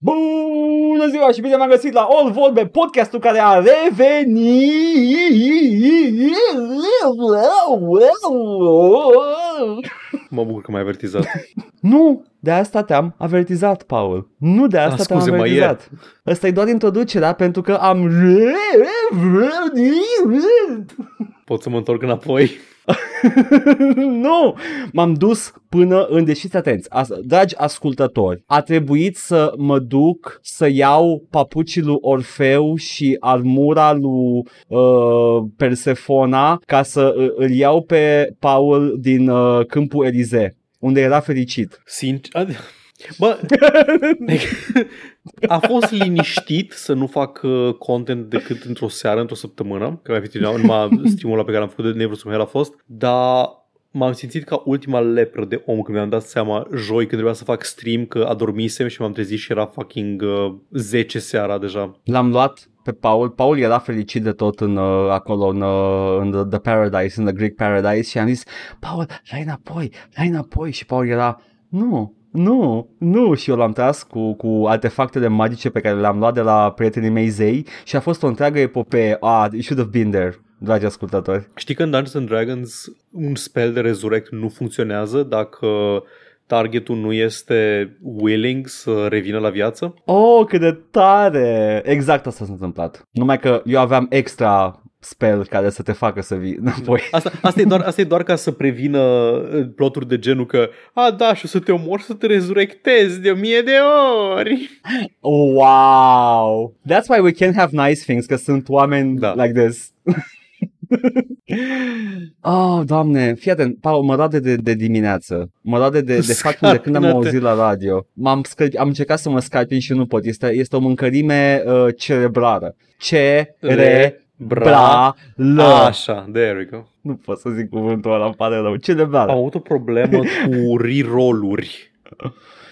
Bună ziua și bine m-am găsit la All Vorbe, podcastul care a revenit. Mă bucur că m-ai avertizat. Nu, de asta te-am avertizat, Paul. Nu de asta Ah, te-am scuze, mă avertizat. Asta e doar introducerea pentru că am Pot să mă întorc înapoi? nu! M-am dus până în... Deci fiți atenți, As- dragi ascultători, a trebuit să mă duc să iau papucii lui Orfeu și armura lui uh, Persefona ca să uh, îl iau pe Paul din uh, câmpul Elize, unde era fericit. Sincer... ad- Bă, a fost liniștit să nu fac uh, content decât într-o seară, într-o săptămână, că mai fi numai streamul ăla pe care l-am făcut de Nevrus Hell a fost, dar m-am simțit ca ultima lepră de om când mi-am dat seama joi când trebuia să fac stream că adormisem și m-am trezit și era fucking uh, 10 seara deja. L-am luat pe Paul. Paul era fericit de tot în, uh, acolo în, uh, în the, the Paradise, în The Greek Paradise și am zis, Paul, lai înapoi, lai înapoi și Paul era, nu, nu, nu și eu l-am tras cu, cu artefactele magice pe care le-am luat de la prietenii mei zei și a fost o întreagă epopee. Ah, you should have been there, dragi ascultători. Știi că în Dungeons and Dragons un spell de resurrect nu funcționează dacă targetul nu este willing să revină la viață? Oh, cât de tare! Exact asta s-a întâmplat. Numai că eu aveam extra spell care să te facă să vii înapoi. Asta, asta, e doar, asta e doar ca să prevină uh, ploturi de genul că a, da, și o să te omori să te rezurectezi de o mie de ori. Wow! That's why we can't have nice things, că sunt oameni Da. like this. oh, doamne, fii atent, Paul, mă roade de, de dimineață. Mă roade de, de faptul de când am Scarpină-te. auzit la radio. M-am scăl- am încercat să mă scalpin și nu pot. Este, este o mâncărime uh, cerebrală. Ce, re, bra, lă. Așa, there we go. Nu pot să zic cuvântul ăla, îmi pare rău. Cerebrală. Am avut o problemă cu reroll-uri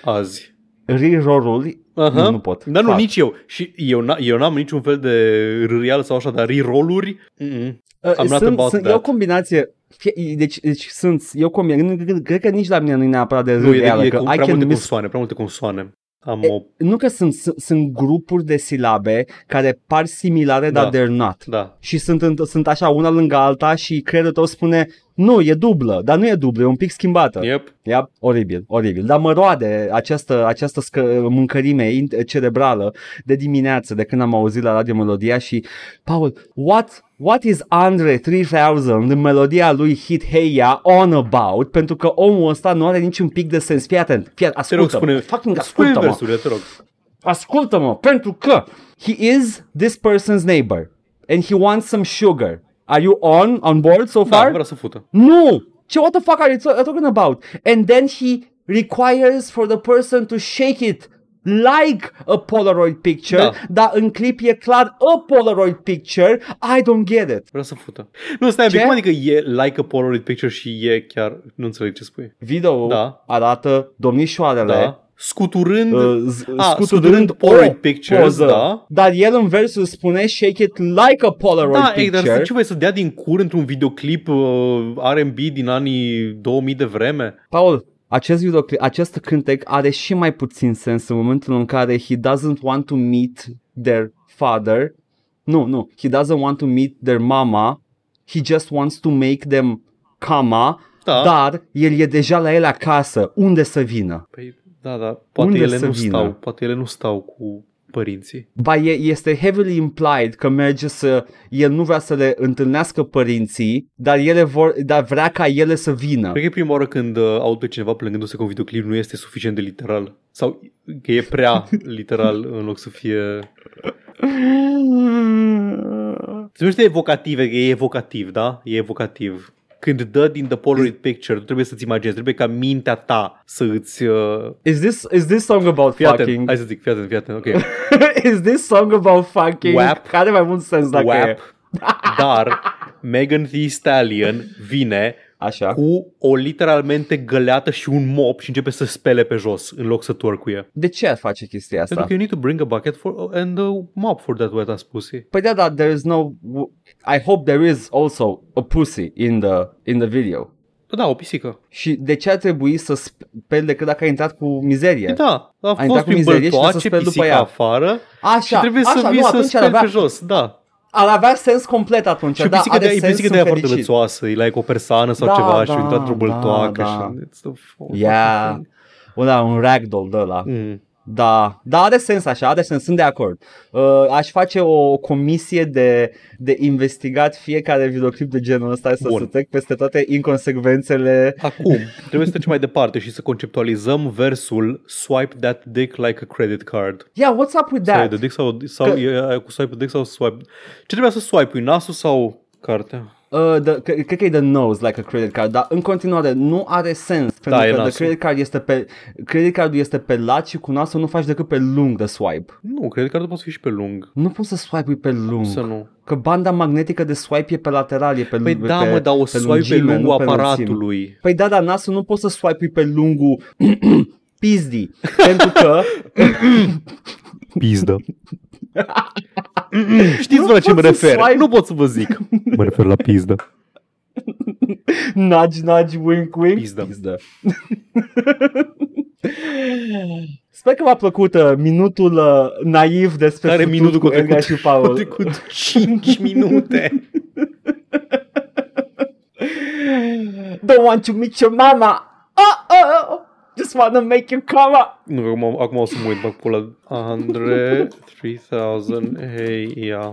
azi. Re-roll-uri, Aha. nu, nu pot. Dar nu, Fac. nici eu. Și eu, n- eu n-am niciun fel de rârială sau așa, dar reroll-uri, mm-mm. Uh, I'm not sunt, about sunt, that. e o combinație fie, deci, deci sunt, eu combinație, cred că nici la mine nu e neapărat de nu, e, reală, e, că cu I prea can multe miss, consoane, prea multe consoane. Am E- o... nu că sunt, sunt, sunt grupuri de silabe care par similare, dar Da. they're not. Da. Și sunt, în- sunt așa una lângă alta și creierul tău spune, nu, e dublă, dar nu e dublă, e un pic schimbată. Yep. Ia, oribil, oribil. Dar mă roade această, această scă- mâncărime in- cerebrală de dimineață, de când am auzit la Radio Melodia și, Paul, what, what is Andre 3000 în melodia lui Hit Hey Ya on about? Pentru că omul ăsta nu are niciun pic de sens. Fii atent, fii atent, Te rog, ascultă spune, fucking spune ascultă-mă, versurile, te rog. ascultă-mă, pentru că he is this person's neighbor and he wants some sugar. Are you on, on board so Da, far? vreau să fută. No! Ce, what the fuck are you t- talking about? And then he requires for the person to shake it like a Polaroid picture, Da. dar în clip e clar a Polaroid picture. I don't get it. Vreau să fută. Nu, stai, un Ce? pic, cum adică e like a Polaroid picture și e chiar... Nu înțeleg ce spui. Video Da. arată domnișoarele Da. Scuturând... uh, z- Ah, scuturând scuturând o Polaroid pictures, poză. da. Dar el în versul spune shake it like a Polaroid da, e, picture. dar ce vrei să dea din cur într-un videoclip uh, R&B din anii 2000 de vreme? Paul, acest videoclip, acest cântec are și mai puțin sens în momentul în care he doesn't want to meet their father. Nu, nu, he doesn't want to meet their mama. He just wants to make them cama, Da. dar el e deja la el acasă. Unde să vină? Păi, da, da, poate Unde ele să nu vină? stau, poate ele nu stau cu părinții. Ba, e, este heavily implied că merge să... El nu vrea să le întâlnească părinții, dar, ele vor, dar vrea ca ele să vină. Cred că e prima oară când uh, aud pe cineva plângându-se că un videoclip nu este suficient de literal. Sau că e prea literal în loc să fie... Se numește evocative, că e evocativ, da? E evocativ. Când dă din the Polaroid picture, tu trebuie să-ți imaginezi, trebuie ca mintea ta să îți... Uh... Is this, is this song about Fii atent, fucking? hai să zic, fii atent, fii atent, ok. is this song about fucking? WAP. Care mai mult sens dacă e. WAP, dar Megan Thee Stallion vine Așa. cu o literalmente găleată și un mop și începe să spele pe jos în loc să twerkuie. De ce ar face chestia asta? Pentru că you need to bring a bucket for, and a mop for that wet ass pussy. Păi da, dar there is no... I hope there is also a pussy in the, in the video. Da, o pisică. Și de ce ar trebui să speli decât dacă ai intrat cu mizerie? E, da, a intrat fost cu prin mizerie și trebuie să băltoace, speli după pisica ea. afară Așa, și trebuie așa, să vii nu, să atunci ar speli avea, pe jos. Da. ar avea sens complet atunci. Și o da, pisică are de, e sens, pisică de sunt aia foarte fericit. lățoasă, e like o persoană sau Da, ceva și da, a intrat într-o da, băltoacă da. și it's the fucking Yeah. thing. Un, da, un ragdoll de ăla. Mm. Da, da, are sens așa, are sens, sunt de acord. Uh, aș face o comisie de, de investigat fiecare videoclip de genul ăsta să Bun. se trec peste toate inconsecvențele. Acum, trebuie să trecem mai departe și să conceptualizăm versul swipe that dick like a credit card. Yeah, what's up with Sau e that? de dick sau, sau Că- e aia cu swipe dick sau swipe... Ce trebuia să swipe nasul sau cartea? Uh, the, cred cred că e the nose like a credit card, dar în continuare nu are sens pentru Da, e că the nasul. credit card este pe credit cardul este pe lat și cu nasul nu faci decât pe lung de swipe. Nu, credit cardul poate fi și pe lung. Nu poți să swipe pe lung. Să nu. Că banda magnetică de swipe e pe lateral, e pe Păi pe, da, pe, mă, dar o swipe pe lungime, lungul nu pe înălțime. aparatului. Păi da, dar nasul nu poți să swipe pe lungul pizdi, pentru că Pizdă. Știți Nu vă la ce mă pot să refer? swipe. Nu pot să vă zic. Mă refer la pizdă. nudge, nudge, wink, wink. Pizdă. Pizdă. Sper că v-a plăcut uh, minutul uh, naiv despre Care futut minutul cu că a Edgar trecut? și Paul. A trecut 5 minute. Don't want to meet your mama. Uh oh, just want to make you come up. Nu, acum, acum o să mă uit, bag pula. Andre, 3000, hey, yeah.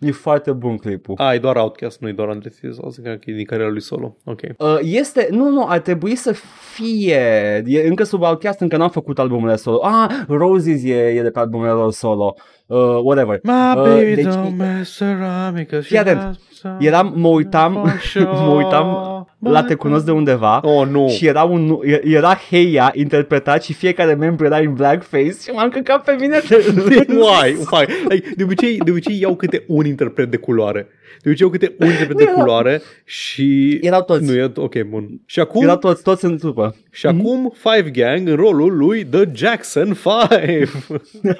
E foarte bun clipul. A, e doar Outcast, nu e doar Andre 3000, cred că e din cariera lui solo. Ok. Uh, este, nu, nu, ar trebui să fie, e încă sub Outcast, încă n-am făcut albumele solo. Ah, Roses e, e de pe albumele lor solo. Uh, whatever. My Uh, baby deci- don't mess around because Fii atent. Eram, mă uitam, mă uitam la Te cunosc de undeva Oh, nu. și era, un, era Heia interpretat și fiecare membru era în blackface și m-am căcat pe mine de Why? Why? Like, de, obicei, de obicei iau câte un interpret de culoare. De obicei iau câte un interpret de Nu, era- culoare și... Erau toți. Nu, e, ok, bun. Și acum, Erau toți, toți în trupă. și acum Five Gang în rolul lui The Jackson 5.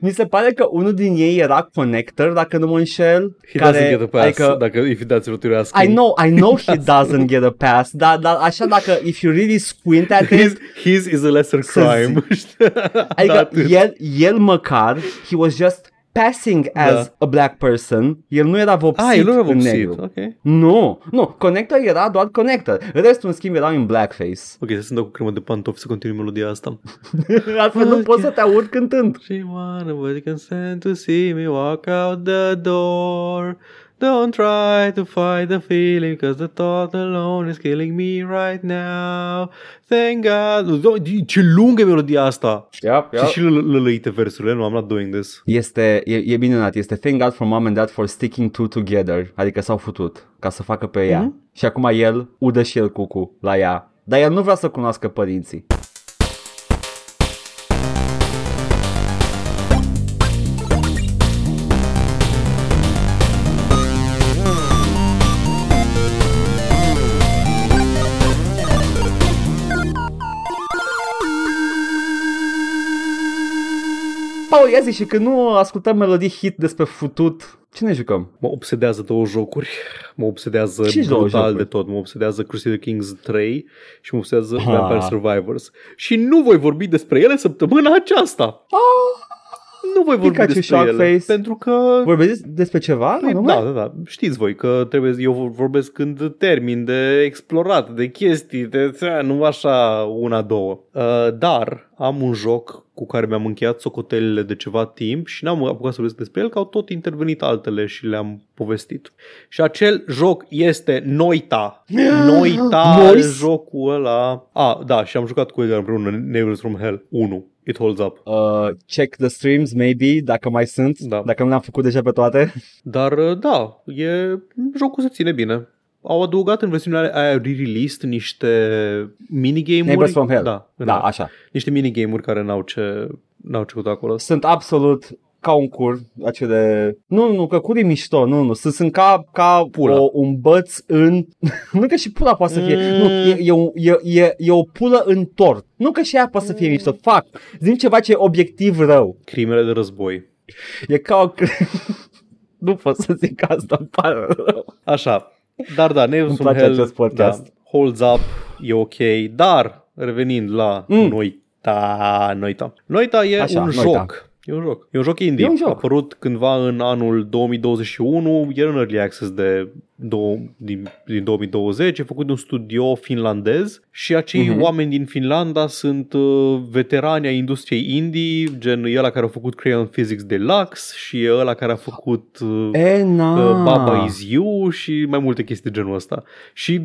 Mi se pare că unul din ei era Connector, dacă nu mă înșel. He doesn't get a pass, adică, dacă, if that's what you're asking. I know, I know he doesn't get a pass, dar, dar așa dacă, if you really squint at His, it, his is a lesser Să crime. adică Atât. el, el măcar, he was just passing as Da. a black person, el nu era vopsit Ah, el nu era în vopsit. negru. Ok. Nu, nu, Connector era doar Connector, restul în schimb erau în blackface. Ok, să sunt dau cu cremă de pantofi să continui melodia asta. Altfel nu poți să te aud cântând. She wanna but consent to see me walk out the door. Don't try to fight the feeling Cause the thought alone is killing me right now Thank God Doamne, Ce lungă e melodia asta Yep, Și și lălăite versurile Nu, I'm not doing this Este, e, e minunat, este thank God for mom and dad for sticking two together, adică s-au futut ca să facă pe ea. Mhm. Și acum el udă și el cucu la ea. Dar el nu vrea să cunoască părinții. Paul, ia zi și când nu ascultăm melodii hit despre futut, ce ne jucăm? Mă obsedează două jocuri Mă obsedează Ce două brutal jocuri? de tot Mă obsedează Crusader Kings 3 Și mă obsedează Ah. Vampire Survivors Și nu voi vorbi despre ele săptămâna aceasta Nu voi vorbi Ah. Pikachu despre ele Shockface. Pentru că Vorbești despre ceva? Păi, anume? da, da, da. Știți voi că trebuie eu vorbesc când termin de explorat, de chestii, de nu așa una, două. Uh, dar am un joc cu care mi-am încheiat socotelele de ceva timp și n-am apucat să vorbesc despre el, că au tot intervenit altele și le-am povestit. Și acel joc este Noita. Noita, Nice. jocul ăla. A, da, și am jucat cu Edgar împreună Neighbors from Hell 1. It holds up. Uh, check the streams, maybe, dacă mai sunt, Da. dacă nu le-am făcut deja pe toate. Dar uh, da, e, jocul se ține bine. Au adăugat în versiunea aia re-released niște minigame-uri. Neighbors from Hell. Da, Da, așa. niște minigame-uri care n-au ce, n-au ce căuta acolo. Sunt absolut ca un cur, acele... Nu, nu, nu, că cur e mișto, nu, nu, sunt, sunt ca, ca Pula. O, un băț în... nu că și pula poate să fie, Mm. nu, e, e, un- e, e, e o pulă în tort. Nu că și aia poate să fie mișto, fac, zic ceva ce e obiectiv rău. Crimele de război. E ca o... nu pot să zic asta, îmi pare rău. Așa, Dar da, Neighbors Îmi from place Hell acest podcast. Da, holds up, e ok, dar revenind la Mm. Noita, Noita. Noita e Așa, un Noita. joc. E un joc. E un joc indie. E un joc. A apărut cândva în anul 2021, e în early access de două, din, din 2020, e făcut de un studio finlandez și acei Mhm. oameni din Finlanda sunt uh, veterani ai industriei indie, gen ăla care a făcut Crayon Physics Deluxe și ăla care a făcut uh, E, na. uh, Baba Is You și mai multe chestii de genul ăsta. Și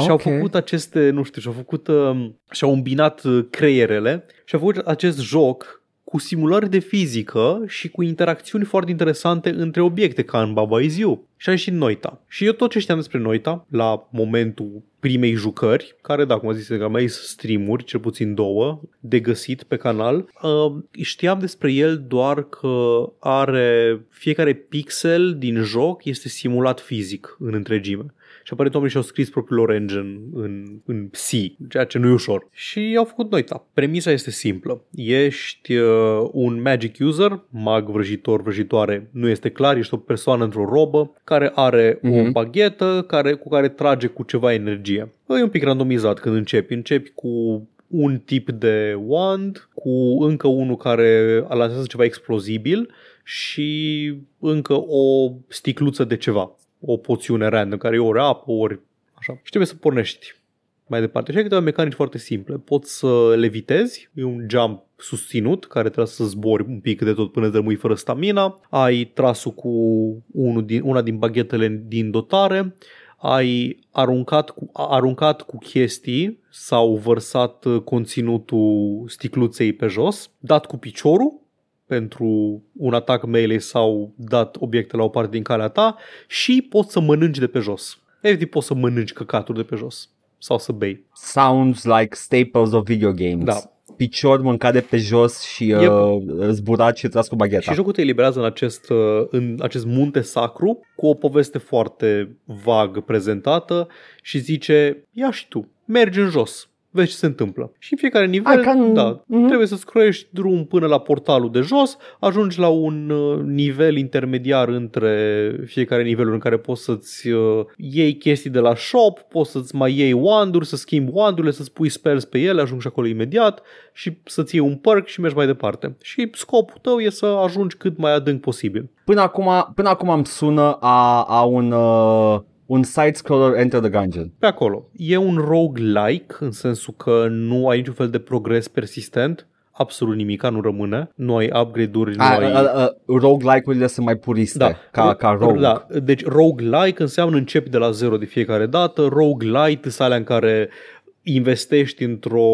și-au Ok. făcut aceste, nu știu, și-au făcut, uh, și-au îmbinat uh, creierele și au făcut acest joc cu simulări de fizică și cu interacțiuni foarte interesante între obiecte, ca în Baba Is You. Și a ieșit Noita. Și eu tot ce știam despre Noita, la momentul primei jucări, care, da, cum a zis, că mai sunt streamuri, cel puțin două, de găsit pe canal, uh, știam despre el doar că are fiecare pixel din joc este simulat fizic în întregime. Și aparent oamenii și-au scris propriul lor engine în, în C, ceea ce nu e ușor. Și au făcut Noita. Premisa este simplă. Ești uh, un magic user, mag, vrăjitor, vrăjitoare, nu este clar, ești o persoană într-o robă care are o Mhm. baghetă care, cu care trage cu ceva energie. E un pic randomizat când începi. Începi cu un tip de wand, cu încă unul care lansează ceva explozibil și încă o sticluță de ceva. O poțiune random, care e ori apă, ori așa. Și trebuie să pornești mai departe. Și ai câteva mecanici foarte simple. Poți să levitezi, e un jump susținut, care trebuie să zbori un pic de tot până îți rămâi fără stamina. Ai trasul cu unul din, una din baghetele din dotare. Ai aruncat cu, aruncat cu chestii sau vărsat uh, conținutul sticluței pe jos, dat cu piciorul pentru un atac melee sau dat obiecte la o parte din calea ta și poți să mănânci de pe jos. Efectiv poți să mănânci căcaturi de pe jos sau să bei. Sounds like staples of video games. Da. Picior mâncat de pe jos și Yep. uh, zburat și tras cu bagheta. Și jocul te eliberează în acest, uh, în acest munte sacru cu o poveste foarte vag prezentată și zice, ia și tu, mergi în jos, vezi ce se întâmplă. Și în fiecare nivel, Ai, ca în- da, Mhm. trebuie să scroiești drum până la portalul de jos, ajungi la un uh, nivel intermediar între fiecare niveluri în care poți să-ți uh, iei chestii de la shop, poți să-ți mai iei wand-uri, să schimbi wand-urile, să-ți pui spells pe ele, ajungi acolo imediat și să-ți iei un perk și mergi mai departe. Și scopul tău e să ajungi cât mai adânc posibil. Până acum, până acum îmi sună a, a un, uh, un side-scroller Enter the Gungeon. Pe acolo. E un roguelike în sensul că nu ai niciun fel de progres persistent, absolut nimic, nu rămâne, nu ai upgrade-uri, nu A, ai... a, a, roguelike-urile sunt mai puriste, Da, ca, ca rogue. Da, deci roguelike înseamnă începi de la zero de fiecare dată, roguelite sunt alea în care investești într-o,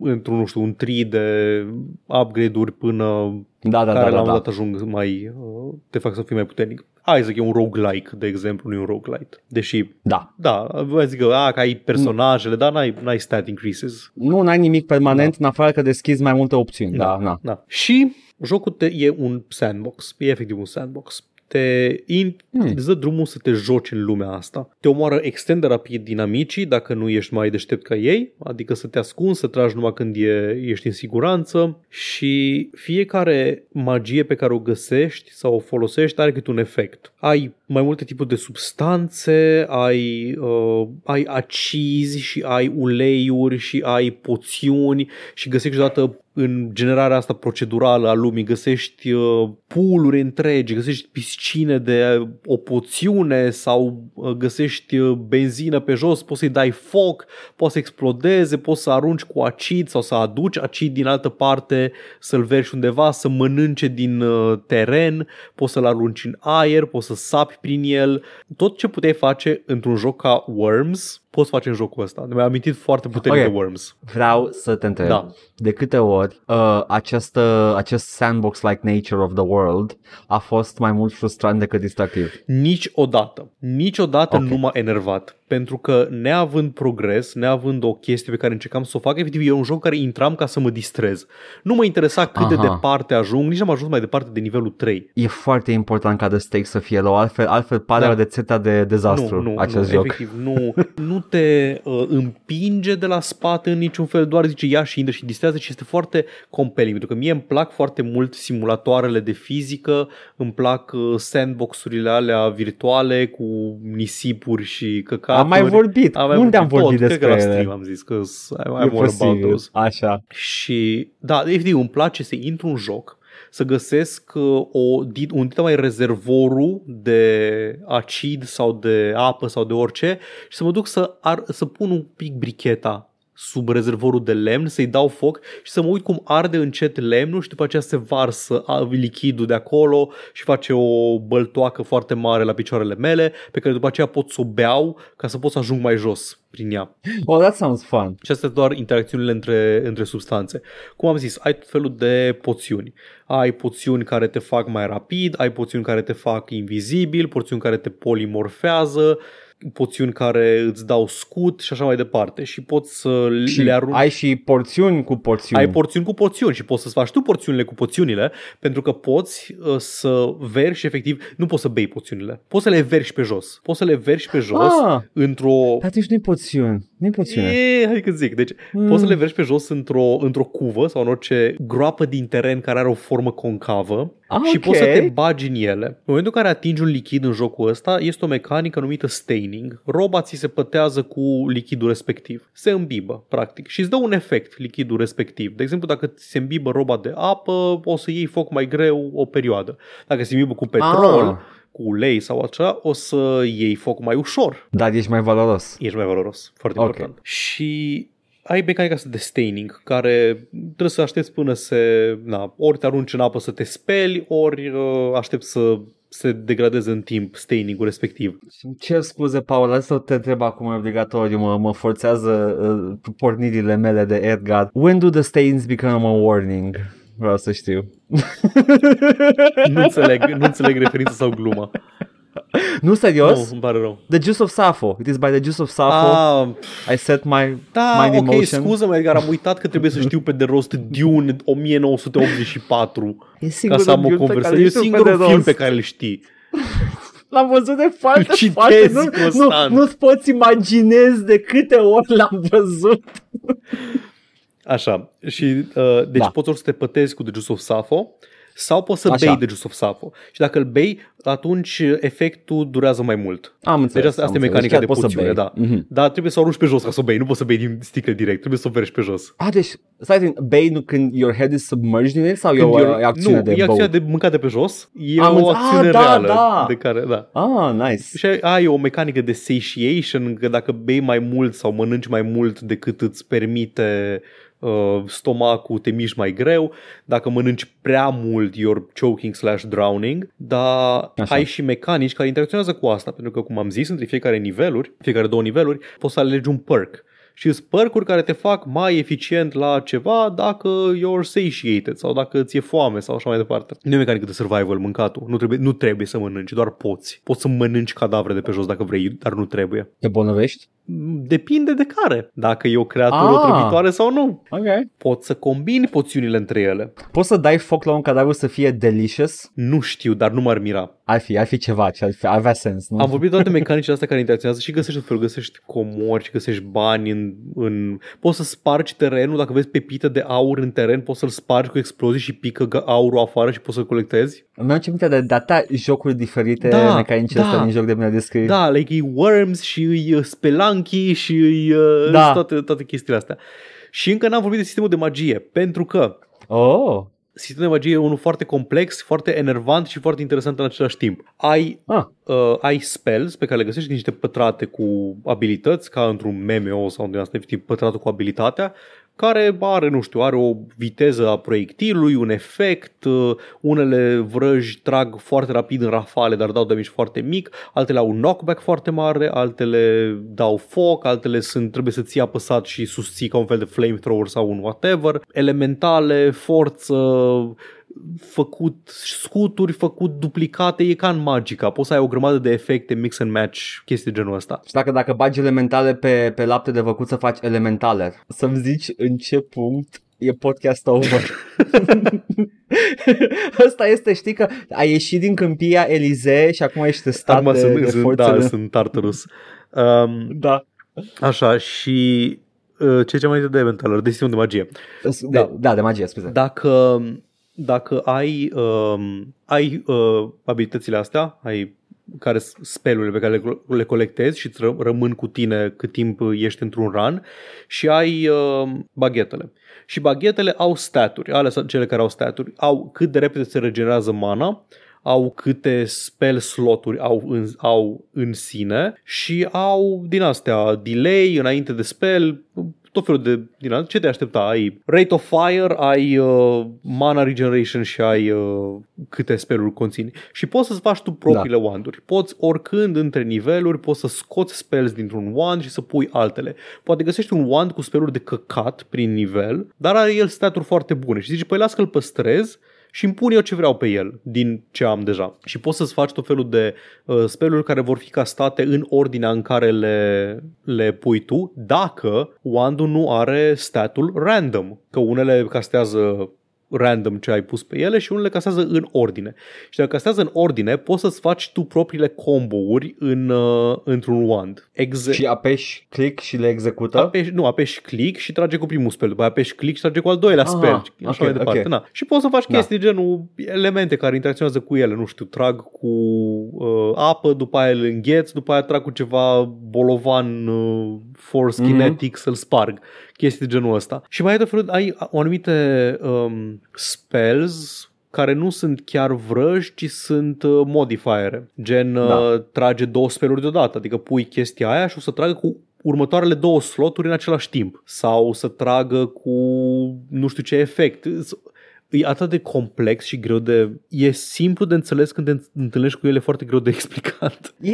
într-un, nu știu, un tri de upgrade-uri până Da, da, care da, la da, un da. dat ajung mai, uh, te fac să fii mai puternic. Isaac e un roguelike, de exemplu, nu e un roguelite. Deși, da. da, vă zic că, a, că ai personajele, dar n-ai, n-ai stat increases. Nu, n-ai nimic permanent, în afară că deschizi mai multe opțiuni. Da, da. Da. Și jocul te, e un sandbox, e efectiv un sandbox. Te in, Hmm. îți dă drumul să te joci în lumea asta. Te omoară extrem de rapid dinamicii dacă nu ești mai deștept ca ei, adică să te ascunzi, să tragi numai când e, ești în siguranță și fiecare magie pe care o găsești sau o folosești are câte un efect. Ai mai multe tipuri de substanțe, ai, uh, ai acizi și ai uleiuri și ai poțiuni și găsești odată în generarea asta procedurală a lumii, găsești uh, pooluri întregi, găsești piscine de uh, o poțiune sau uh, găsești uh, benzină pe jos, poți să-i dai foc, poți să explodeze, poți să arunci cu acid sau să aduci acid din altă parte, să-l vergi undeva, să mănânce din uh, teren, poți să-l arunci în aer, poți să sapi prin el. Tot ce puteai face într-un joc ca Worms, poți face în jocul ăsta. Mi-a amintit foarte puternic Ok. de Worms. Vreau să te întreb. Da. De câte ori uh, acest, uh, acest sandbox-like nature of the world a fost mai mult frustrant decât distractiv? Niciodată. Niciodată Ok. nu m-a enervat. Pentru că neavând progres, neavând o chestie pe care încercam să o fac, efectiv e un joc în care intram ca să mă distrez. Nu mă interesa cât de Aha. departe ajung, nici n-am ajuns mai departe de nivelul 3. E foarte important ca de stake să fie low, altfel, altfel pare Da. da. rețeta de dezastru nu, nu, acest nu, joc. efectiv, nu, nu nu te uh, împinge de la spate în niciun fel, doar zice ia și intră și distrează și este foarte compelling, pentru că mie îmi plac foarte mult simulatoarele de fizică, îmi plac uh, sandbox-urile alea virtuale cu nisipuri și căcaturi. Am mai vorbit. Am mai Unde am tot, vorbit cred despre că la ele? stream am zis că I, E I'm all about posibil. those. Așa. Și da, efectiv îmi place să intru în joc, să găsesc uh, o, di- un dita mai rezervorul de acid sau de apă sau de orice și să mă duc să, ar, să pun un pic bricheta sub rezervorul de lemn, să-i dau foc și să mă uit cum arde încet lemnul și după aceea se varsă a- lichidul de acolo și face o băltoacă foarte mare la picioarele mele pe care după aceea pot să o beau ca să pot să ajung mai jos prin ea. Oh, that sounds fun. Și astea sunt doar interacțiunile între, între substanțe. Cum am zis, ai tot felul de poțiuni. Ai poțiuni care te fac mai rapid, ai poțiuni care te fac invizibil, poțiuni care te polimorfează, poțiuni care îți dau scut și așa mai departe. Și poți să Și le arunci. ai și porțiuni cu porțiuni. Ai porțiuni cu porțiuni și poți să-ți faci tu porțiunile cu porțiunile pentru că poți uh, să verși efectiv, nu poți să bei porțiunile, poți să le verși pe jos. Poți să le verși pe jos Ah, într-o dar atunci nu-i porțiuni. Nu-i porțiune. E, hai că zic. Deci Mm. mm. poți să le vergi pe jos într-o, într-o cuvă sau în orice groapă din teren care are o formă concavă Ah, și ok. poți să te bagi în ele. În momentul în care atingi un lichid în jocul ăsta, este o mecanică numită staining. Roba ți se pătează cu lichidul respectiv. Se îmbibă, practic. Și îți dă un efect lichidul respectiv. De exemplu, dacă ți se îmbibă roba de apă, o să iei foc mai greu o perioadă. Dacă se îmbibă cu petrol, Ah. Cu ulei sau așa, o să iei foc mai ușor Dar ești mai valoros. ești mai valoros. Foarte Ok. important. Și ai mecanica asta de staining, care trebuie să aștepți până se, na, ori te arunci în apă să te speli, ori uh, aștepți să se degradeze în timp staining-ul respectiv. Îmi cer scuze, Paul, asta te întreb acum obligatoriu, mă, mă forțează uh, pornirile mele de Edgar. When do the stains become a warning? Vreau să știu. Nu înțeleg, nu înțeleg referința sau gluma. nu, serios? Nu, îmi pare rău. The Juice of Sappho. It is by the Juice of Sappho. Ah, I set my da, mind in ok, motion. scuză-mă, Edgar, am uitat că trebuie să știu pe de rost Dune 1984 E ca singurul să am o film pe care conversație. E îl știu pe singurul de film rost. pe care îl știi. L-am văzut de foarte, Îl citezi foarte nu, nu, constant. nu-ți poți imaginezi de câte ori l-am văzut. Așa, și uh, deci Da. da. poți ori să te pătezi cu The Juice of Sappho sau poți să Așa. bei The Juice of Sappho. Și dacă îl bei, atunci efectul durează mai mult. Am înțeles. Deci asta, am asta e înțeles. mecanica Chiar de poți să poțiune, bei. da. Mhm. Dar trebuie să o arunci pe jos ca să o bei, nu poți să bei din sticle direct, trebuie să o vergi pe jos. Ah, deci, stai, tin, bei nu când your head is submerged in it sau e Când o e- e acțiune nu, de e acțiunea boat? de mâncat de pe jos, e Am o înțeles. acțiune Ah, da, reală da. de care, da. Ah, nice. Și ai, ai o mecanică de satiation, că dacă bei mai mult sau mănânci mai mult decât îți permite uh, stomacul, te miști mai greu. Dacă mănânci prea mult, you're choking slash drowning. Dar Așa. ai și mecanici care interacționează cu asta, pentru că, cum am zis, între fiecare niveluri, fiecare două niveluri, poți să alegi un perk. Și sunt percuri care te fac mai eficient la ceva dacă you're satiated sau dacă ți-e foame sau așa mai departe. Nu e mecanică de survival mâncatul. Nu trebuie, nu trebuie să mănânci, doar poți. Poți să mănânci cadavre de pe jos dacă vrei, dar nu trebuie. Te bolnăvești? Depinde de care. Dacă e o creatură Ah. otrăvitoare sau nu. Ok. Poți să combini poțiunile între ele. Poți să dai foc la un cadavru să fie delicious? Nu știu, dar nu m-ar mira. Ar fi, ar fi ceva, ce ar fi, ar avea sens, nu? Am vorbit doar de mecanicile astea care interacționează și găsești tot felul, găsești comori și găsești bani în, în... Poți să spargi terenul, dacă vezi pepită de aur în teren, poți să-l spargi cu explozii și pică gă- aurul afară și poți să-l colectezi. Îmi aduce minte de, de atâtea jocuri diferite Da, mecanice da. astea din joc de bine descris. Da, like e Worms și e uh, Spelunky și e uh, Da. toate, toate chestiile astea. Și încă n-am vorbit de sistemul de magie, pentru că Oh, sistemul de magie e unul foarte complex, foarte enervant și foarte interesant în același timp. Ai, ah, uh, ai spells pe care le găsești din niște pătrate cu abilități, ca într-un MMO sau din asta, efectiv pătratul cu abilitatea, care are, nu știu, are o viteză a proiectilului, un efect, uh, unele vrăji trag foarte rapid în rafale, dar dau damage foarte mic, altele au un knockback foarte mare, altele dau foc, altele sunt, trebuie să ții apăsat și susții ca un fel de flamethrower sau un whatever, elementale, forță, făcut scuturi, făcut duplicate, e ca în Magica. Poți să ai o grămadă de efecte, mix and match, chestii de genul ăsta. și dacă, dacă bagi elementale pe, pe lapte de văcut să faci elementaler, să-mi zici în ce punct e podcast over. Asta este, știi că ai ieșit din câmpia Elisee și acum ești testat Acum de, sunt, de sunt, forțele. da, sunt Tartarus. Um, da. Așa, și uh, ce ce mai de Event Teller, de sistemul de magie. De, Da. da, de magie, scuze. Dacă, dacă ai, um, ai uh, abilitățile astea, ai care sunt spelurile pe care le, le colectezi și îți ră, rămân cu tine cât timp ești într-un run și ai uh, baghetele. Și baghetele au staturi, alea sunt cele care au staturi, au cât de repede se regenerează mana, au câte spell sloturi au în, au în sine și au din astea delay înainte de spell, tot felul de din astea. Ce te aștepta? Ai rate of fire, ai uh, mana regeneration și ai uh, câte spelluri conține. Și poți să-ți faci tu propriile da. wand-uri. Poți oricând între niveluri, poți să scoți spells dintr-un wand și să pui altele. Poate găsești un wand cu spelluri de căcat prin nivel, dar are el staturi foarte bune și zici, păi las că-l păstrez și îmi pun eu ce vreau pe el din ce am deja. Și poți să-ți faci tot felul de uh, speluri care vor fi castate în ordinea în care le, le pui tu, dacă wand nu are statul random. Că unele castează random ce ai pus pe ele și unele castează în ordine. Și dacă castează în ordine, poți să-ți faci tu propriile combo-uri în, uh, într-un wand. Exe- Și apeși click și le execută? Apeși, nu, apeși click și trage cu primul spell, după aia apeși click și trage cu al doilea Aha, spell. și așa ok, mai departe. ok. Na. Și poți să faci Da. chestii genul elemente care interacționează cu ele, nu știu, trag cu uh, apă, după aia îl îngheț, după aia trag cu ceva bolovan uh, force Mhm. kinetic să-l sparg. Chestii de genul ăsta. Și mai ai tot felul, ai o anumite um, spells care nu sunt chiar vrăji, ci sunt uh, modifiere. Gen, Da. uh, trage două speluri deodată, adică pui chestia aia și o să tragă cu următoarele două sloturi în același timp. Sau să tragă cu nu știu ce efect. E atât de complex și greu de... E simplu de înțeles când te întâlnești cu ele, foarte greu de explicat. E,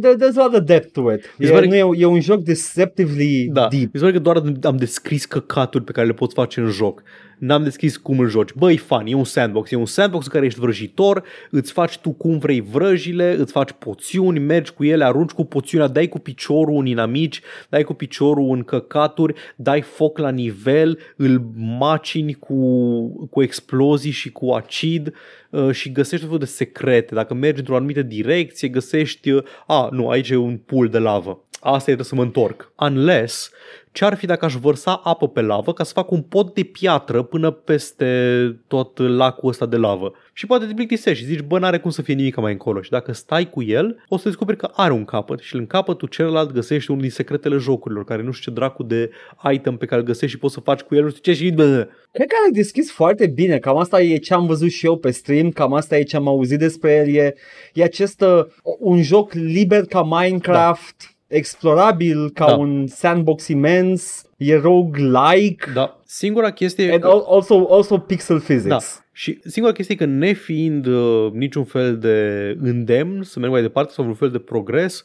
there, there's a lot of depth to it. Mi se E, pare nu e, e un joc deceptively Da, deep. mi se pare că doar am descris căcaturi pe care le poți face în joc. N-am descris cum îl joci. Băi, fan, e un sandbox. E un sandbox în care ești vrăjitor, îți faci tu cum vrei vrăjile, îți faci poțiuni, mergi cu ele, arunci cu poțiunea, dai cu piciorul în inamici, dai cu piciorul în căcaturi, dai foc la nivel, îl macini cu, cu explozii și cu acid uh, și găsești tot felul de secrete. Dacă mergi într-o anumită direcție, găsești, uh, a, nu, aici e un pool de lavă. Asta e, trebuie să mă întorc. Unless, ce-ar fi dacă aș vărsa apă pe lavă ca să fac un pod de piatră până peste tot lacul ăsta de lavă. Și poate te plictisești și zici, bă, n-are cum să fie nimic mai încolo. Și dacă stai cu el, o să descoperi că are un capăt și în capătul celălalt găsești unul din secretele jocurilor, care nu știu ce dracu de item pe care îl găsești și poți să faci cu el, nu știu ce și bă, Cred că ai deschis foarte bine, cam asta e ce am văzut și eu pe stream, cam asta e ce am auzit despre el, e, e acest uh, un joc liber ca Minecraft, explorabil ca Da. un sandbox imens, e roguelike da. Singura chestie e and că... al- also, also pixel physics. Da. Și singura chestie e că nefiind uh, niciun fel de îndemn să merg mai departe sau vreun fel de progres,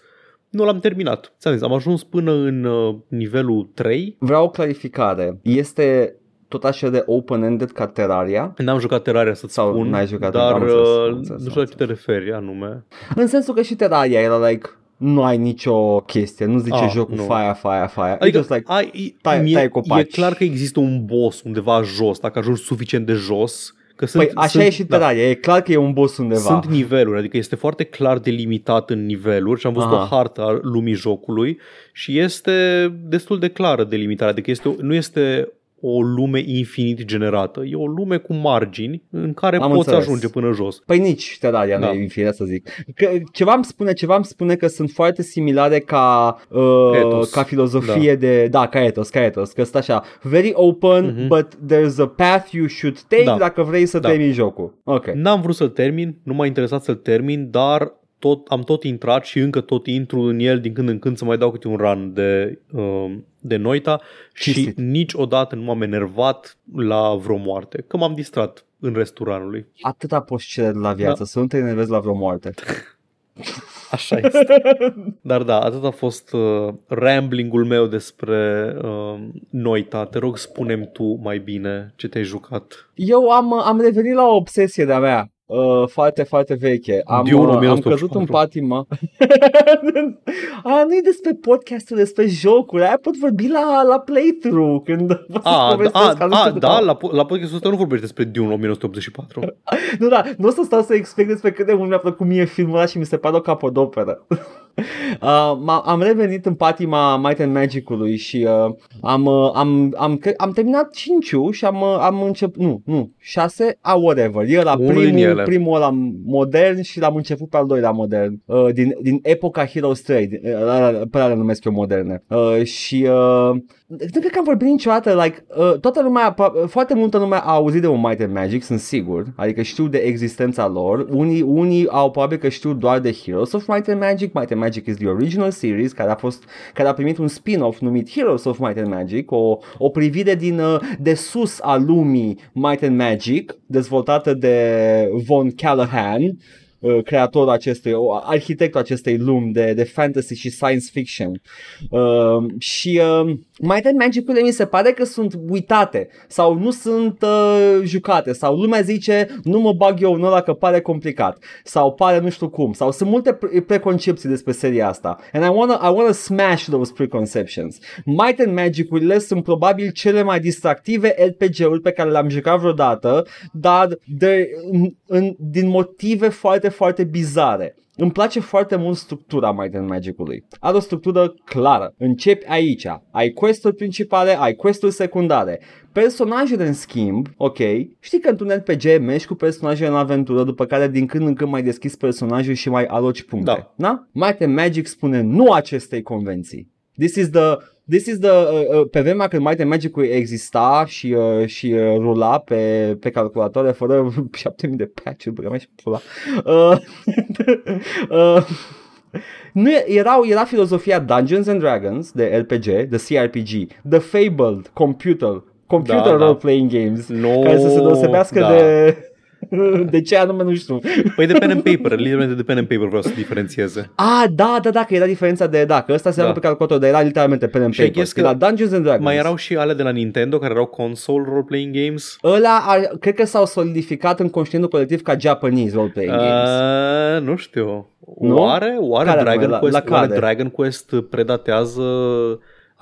nu l-am terminat. Ți-am zis, am ajuns până în uh, nivelul 3. Vreau o clarificare. Este tot așa de open-ended ca Terraria? N-am jucat Terraria să-ți Sau spun, n-ai jucat, dar am înțeles, uh, am înțeles, nu am știu la ce te referi anume. În sensul că și Terraria era like nu ai nicio chestie, nu zice Ah, jocul nu. fire, fire, fire. Adică It's just like, ai, tai- mie, tai copaci. e clar că există un boss undeva jos, dacă ajungi suficient de jos. Că sunt, păi așa sunt, e și Terraria, e clar că e un boss undeva. Sunt niveluri, adică este foarte clar delimitat în niveluri și am văzut Aha. o hartă a lumii jocului și este destul de clară delimitarea, adică este, o- nu este o lume infinit generată, e o lume cu margini în care Am poți înțeles. ajunge până jos. Păi nici Terraria Da. nu e infinit să zic. Că, ceva îmi spune, ceva îmi spune că sunt foarte similare ca uh, Ethos. ca filozofie de da, ca ethos, ca ethos, că sunt așa very open, Mhm. but there's a path you should take Da. dacă vrei să Da. termini jocul. Ok. N-am vrut să-l termin, nu m-a interesat să-l termin, dar tot, am tot intrat și încă tot intru în el din când în când să mai dau câte un run de, um, de Noita și Cinstit. niciodată nu m-am enervat la vreo moarte, că m-am distrat în restul ranului. Atâta poți cere de la viață, Da. să nu te enervezi la vreo moarte. Așa este. Dar da, atât a fost uh, ramblingul meu despre uh, Noita. Te rog, spunem tu mai bine ce te-ai jucat. Eu am, am revenit la o obsesie de-a mea. Uh, foarte, foarte veche. Am, Dune uh, am 1984. căzut în patimă. Aia nu e despre podcastul, despre jocuri. Aia pot vorbi la, la playthrough când vă să A, povestesc a, anumite a, lucruri. da, la, po- la podcastul ăsta nu vorbești despre Dune 1984. Nu, da, nu o să stau să explic despre cât de mult mi-a plăcut mie filmul ăla și mi se pare o capodoperă. Uh, m- am revenit în patima Might and Magic-ului și uh, am, uh, am, am, cre- am terminat 5 și am, uh, am început, nu, nu, 6, a, whatever. E la Unul din primul, ele. primul ăla modern și l-am început pe al doilea modern, uh, din, din epoca Heroes 3, din- uh, ăla- pe alea le numesc eu moderne. Uh, și uh, nu cred că am vorbit niciodată, like, uh, toată lumea, pro- foarte multă lume a auzit de un Might and Magic, sunt sigur, adică știu de existența lor, unii, unii au probabil că știu doar de Heroes of Might and Magic, Might and Magic is the original series, care a fost, care a primit un spin-off numit Heroes of Might and Magic, o, o privire din, uh, de sus a lumii Might and Magic, dezvoltată de Von Callahan, uh, creatorul acestui, o- arhitectul acestei lumi de, de fantasy și science fiction. Uh, și uh, Might and Magic-urile mi se pare că sunt uitate sau nu sunt uh, jucate sau lumea zice nu mă bag eu în ăla că pare complicat sau pare nu știu cum sau sunt multe pre- preconcepții despre seria asta and I wanna, I wanna smash those preconceptions. Might and Magic-urile sunt probabil cele mai distractive RPG-uri pe care le-am jucat vreodată dar de, în, în, din motive foarte, foarte bizare. Îmi place foarte mult structura Might and Magic-ului. Are o structură clară. Începi aici. Ai quest-uri principale, ai quest-uri secundare. Personajele, în schimb, ok, știi că într-un RPG mergi cu personajele în aventură, după care din când în când mai deschizi personajul și mai aloci puncte. Da. da? Might and Magic spune nu acestei convenții. This is the This is the, uh, uh, pe vremea când Might and Magic exista și, uh, și uh, rula pe, pe calculatoare fără 7000 de patch-uri, băga mea și pula. Uh, uh, nu e- erau, era filozofia Dungeons and Dragons de RPG, de CRPG, The Fabled Computer, Computer Da, da. Role-Playing Games, No, care să se deosebească da. de... De ce anume nu știu. Păi de pen and paper, literalmente de pen and paper vreau să diferențieze. Ah, da, da, da, că era diferența de, da, că ăsta se Da. da. pe calculator, dar era literalmente pen and Și I paper. guess că Era Dungeons and Dragons. Mai erau și ale de la Nintendo care erau console role-playing games. Ăla, ar, cred că s-au solidificat în conștientul colectiv ca Japanese role-playing games. Uh, nu știu. Nu? Oare, oare, Care Dragon, mai, la- Quest, la oare care? Dragon Quest predatează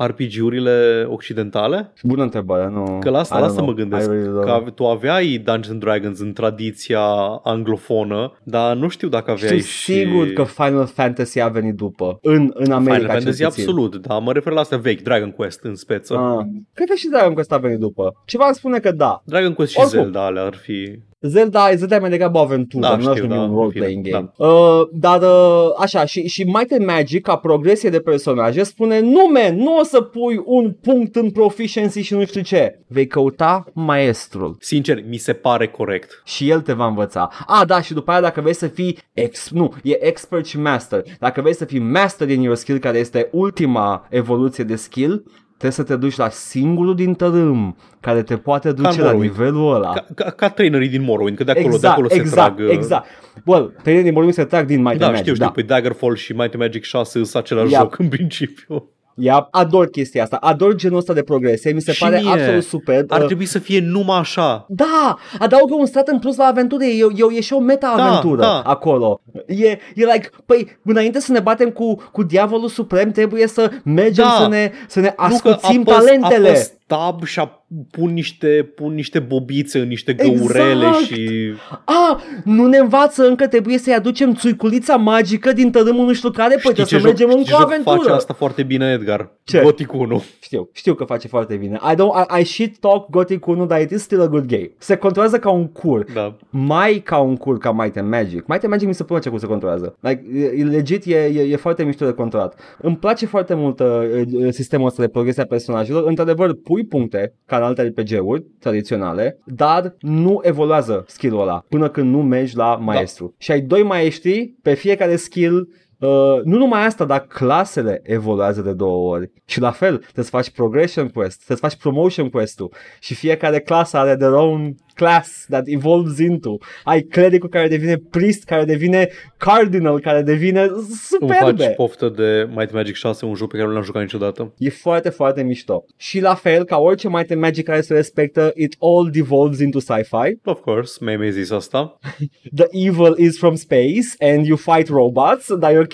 RPG-urile occidentale? Bună întrebare, nu. Că la asta, I la don't asta mă know. gândesc. I really don't Că know. ave- tu aveai Dungeons and Dragons în tradiția anglofonă, dar nu știu dacă aveai Știu și... sigur că Final Fantasy a venit după, în, în America Final Fantasy cel puțin. absolut, dar mă refer la astea vechi, Dragon Quest în speță. Ah, cred că și Dragon Quest a venit după. Ceva îmi spune că da. Dragon Quest și Oricum. Zelda alea ar fi... Zelda, Zelda e mai degrabă o aventură, Da, nu aș știu, numi da, un în role-playing fine, game. Uh, dar, uh, așa, și, și Might and Magic, ca progresie de personaje, spune nu, man, nu o să pui un punct în proficiency și nu știu ce. Vei căuta maestrul Sincer, mi se pare corect. și el te va învăța. A, da, și după aia dacă vrei să fii ex, nu, e expert și master. Dacă vrei să fii master in your skill, care este ultima evoluție de skill, trebuie să te duci la singurul din tărâm care te poate duce la Morrowind. nivelul ăla. Ca, ca, ca trainerii din Morrowind, că de acolo, de exact, acolo se exact, trag... uh, exact. Well, trainerii din Morrowind se trag din Might Da, and știu, Magic, știu, da. păi Daggerfall și Might and Magic 6 sunt același Ia. joc în principiu. Ia, ador chestia asta, ador genul ăsta de progresie, mi se Și pare mie. absolut superb. Ar Uh, trebui să fie numai așa. Da, adaugă un strat în plus la aventură, e, e, e și o meta-aventură Da, da. acolo. E, e like, păi, înainte să ne batem cu, cu diavolul suprem, trebuie să mergem Da. să ne, să ne Nu că ascuțim apăs- talentele. apăs tab și a- pun niște, pun niște bobițe în niște găurele Exact. și... A, nu ne învață încă, trebuie să-i aducem țuiculița magică din tărâmul nu știu care, păi trebuie să joc, mergem știi încă ce o joc aventură. face asta foarte bine, Edgar? Ce? Gothic 1. Știu, știu că face foarte bine. I, don't, I, I shit talk Gothic 1, dar it is still a good game. Se controlează ca un cur. Da. mai ca un cur ca Might and Magic. Might and Magic mi se place cum se controlează. Like, e, e legit, e, e, e foarte mișto de controlat. Îmi place foarte mult uh, uh, sistemul ăsta de progresie a personajelor. Într-adevăr, pui puncte, ca în alte RPG-uri tradiționale, dar nu evoluează skill-ul ăla până când nu mergi la maestru. Da. Și ai doi maestri pe fiecare skill Uh, nu numai asta, dar clasele evoluează de două ori. Și la fel, trebuie să faci progression quest, trebuie să faci promotion quest-ul și fiecare clasă are their own class that evolves into. Ai clericul care devine priest, care devine cardinal, care devine Îmi superbe. faci poftă de Might and Magic 6, un joc pe care nu l-am jucat niciodată. E foarte, foarte mișto. Și la fel, ca orice Might and Magic care se respectă, it all devolves into sci-fi. Of course, mai mi-ai zis asta. The evil is from space and you fight robots, dar e ok.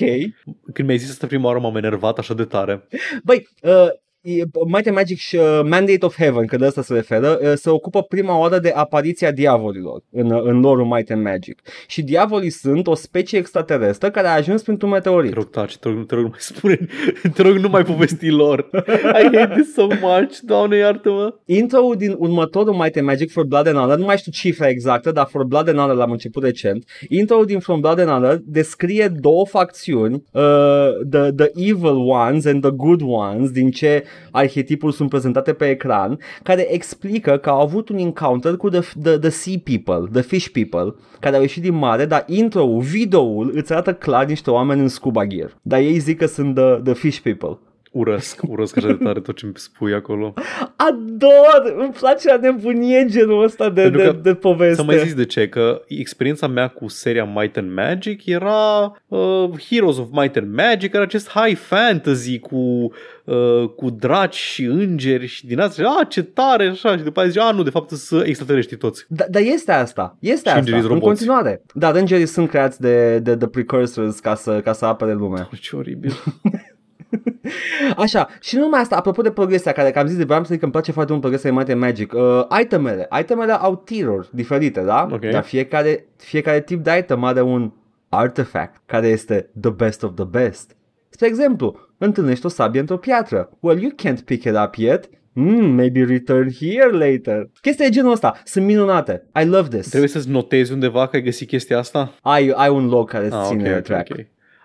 Când mi-ai zis asta prima oară m-am enervat așa de tare. Băi, uh, e- Might and Magic și uh, Mandate of Heaven, că de asta se referă, uh, se ocupă prima oară de apariția diavolilor în, uh, în lore Might and Magic. Și diavolii sunt o specie extraterestră care a ajuns printr-un meteorit. Te rog, taci, te rog, te rog, nu mai spune, te rog, nu mai povesti lor. I hate this so much, doamne, iartă-mă. Intro din următorul Might and Magic For Blood and Honor, nu mai știu cifra exactă, dar For Blood and Honor l-am început recent. Intro din From Blood and Honor descrie două facțiuni, uh, the, the Evil Ones and the Good Ones, din ce arhetipuri sunt prezentate pe ecran, care explică că au avut un encounter cu the, the, the Sea People, the Fish People, care au ieșit din mare, dar intro-ul, video-ul îți arată clar niște oameni în scuba gear. Dar ei zic că sunt the, the Fish People. Urăsc, urăsc așa de tare tot ce îmi spui acolo. Ador! Îmi place la nebunie genul ăsta de, Pentru de, că de poveste. Să mai zis de ce, că experiența mea cu seria Might and Magic era uh, Heroes of Might and Magic, era acest high fantasy cu, uh, cu draci și îngeri și din asta, și, a, ce tare, așa, și după aia zice, a, nu, de fapt sunt extraterestri toți. Da, dar este asta, este Și asta, îngerii în roboți. continuare. Da, îngerii sunt creați de, de, de precursors ca să, ca să apere lumea. Ce oribil. Așa, și nu numai asta, apropo de progresia care, că am zis de vreau să zic că îmi place foarte mult progresia de Might and Magic. Uh, itemele, itemele au tiruri diferite, da? Ok. Dar fiecare, fiecare tip de item are un artifact care este the best of the best. Spre exemplu, întâlnești o sabie într-o piatră. Well, you can't pick it up yet. Mm, maybe return here later. Chestia de genul ăsta sunt minunate. I love this. Trebuie să-ți notezi undeva că ai găsit chestia asta? Ai, ai un loc care îți Ah, ține ok, ok, track. ok.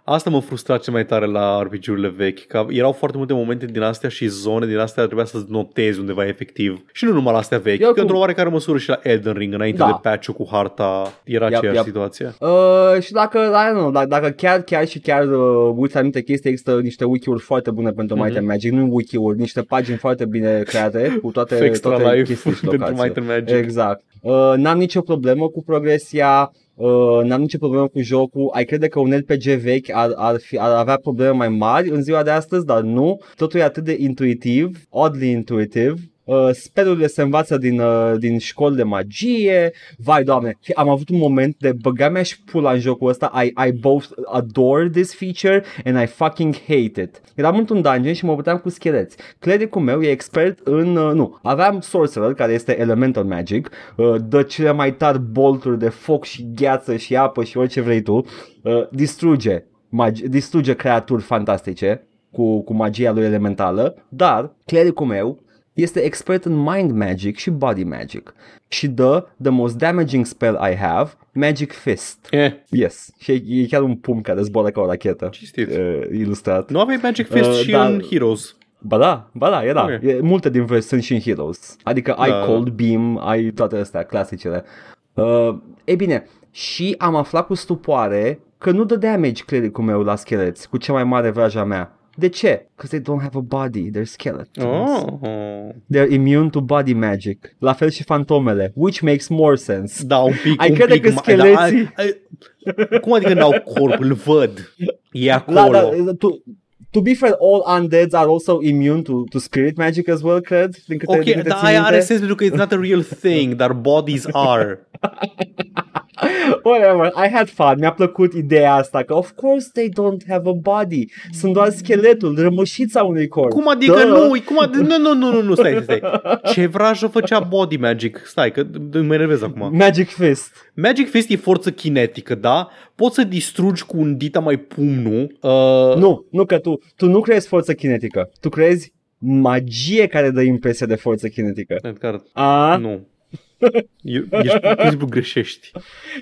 Asta mă frustra cel mai tare la RPG-urile vechi, că erau foarte multe momente din astea și zone din astea trebuia să notezi undeva efectiv. Și nu numai la astea vechi, Eu că cu- într-o oarecare măsură și la Elden Ring, înainte Da. de patch cu harta, era Yep, aceeași yep. situație. Uh, și dacă, I don't know, dacă, dacă chiar, chiar și chiar uh, uiți anumite chestii, există niște wiki-uri foarte bune pentru Might and Magic, nu wiki-uri, niște pagini foarte bine create cu toate, Extra toate life chestii și pentru locații. Might and Magic. Exact. Uh, n-am nicio problemă cu progresia, uh, n-am nicio problemă cu jocul. Ai crede că un LPG vechi ar, ar, fi, ar avea probleme mai mari în ziua de astăzi, dar nu. Totul e atât de intuitiv, oddly intuitive. Uh, spelurile se învață din, uh, din școli de magie. Vai doamne, am avut un moment de băga mea și pula în jocul ăsta. I, I both adore this feature and I fucking hate it. Eram într-un dungeon și mă băteam cu scheleți. Clericul meu e expert în, uh, nu, aveam Sorcerer care este Elemental Magic uh, Dă cele mai tari bolturi de foc și gheață și apă și orice vrei tu. Uh, Distruge, magi- distruge creaturi fantastice cu, cu magia lui elementală, dar clericul meu este expert în mind magic și body magic și dă the most damaging spell I have, Magic Fist. Eh, Yes, și e, e chiar un pumn care zboară ca o rachetă. Cinstit. Uh, ilustrat. nu aveai Magic Fist Uh, și da. în Heroes. Ba da, ba da, era. Ok. E, multe din vers sunt și în Heroes. Adică ai Da. Cold Beam, ai toate astea, clasicele. Uh, e bine, și am aflat cu stupoare că nu dă damage clericul meu la scheleți, cu cea mai mare vraja mea. De ce? Because they don't have a body, they're skeletons. Oh. They're immune to body magic. La fel și fantomele, which makes more sense. Da, un pic, Ai un crede pic că mai- scheleții- Da, ai, ai, cum adică n-au corp? Îl văd. E acolo. La, da, to, to be fair, all undeads are also immune to, to spirit magic as well, cred. Din câte, din Ok, câte dar țin aia minte. are sens pentru că it's not a real thing, dar bodies are. Whatever, I had fun, mi-a plăcut ideea asta că of course they don't have a body, sunt doar scheletul, rămășița unui corp. Cum adică Duh. nu? Cum adică, nu, nu, nu, nu, nu, stai, stai, stai. Ce vrajă făcea body magic? Stai, că d- mă enervez acum. Magic Fist. Magic Fist e forță kinetică, da? Poți să distrugi cu un dita mai pumnul. Uh, Nu, nu că tu, tu nu creezi forță kinetică, tu creezi magie care dă impresia de forță kinetică. Edgar, A? nu. E- Ești pur și simplu greșești.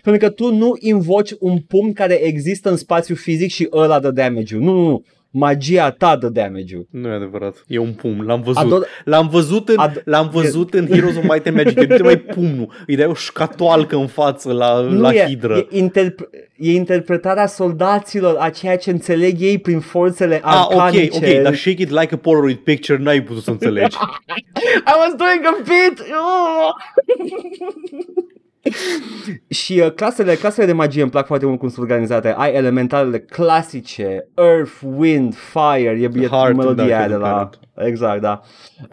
Pentru că tu nu invoci un pumn care există în spațiu fizic și ăla dă damage-ul. Nu, nu, nu. Magia ta dă damage-ul. Nu e adevărat. E un pumn. L-am văzut. Ador- L-am văzut în, Ad- l-am văzut în Heroes of Might and Magic. E nu mai pumnul. Îi dai o șcatoalcă în față la, Nu la e, hidră. e, interp- e interpretarea soldaților a ceea ce înțeleg ei prin forțele Ah, ok, arcanice. ok, dar shake it like a Polaroid picture n-ai putut să înțelegi. I was doing a bit! Oh! și uh, clasele, clasele de magie îmi plac foarte mult cum sunt organizate. Ai elementalele clasice, Earth, Wind, Fire, e, e Heart, melodia da, aia de cred la... că exact, da.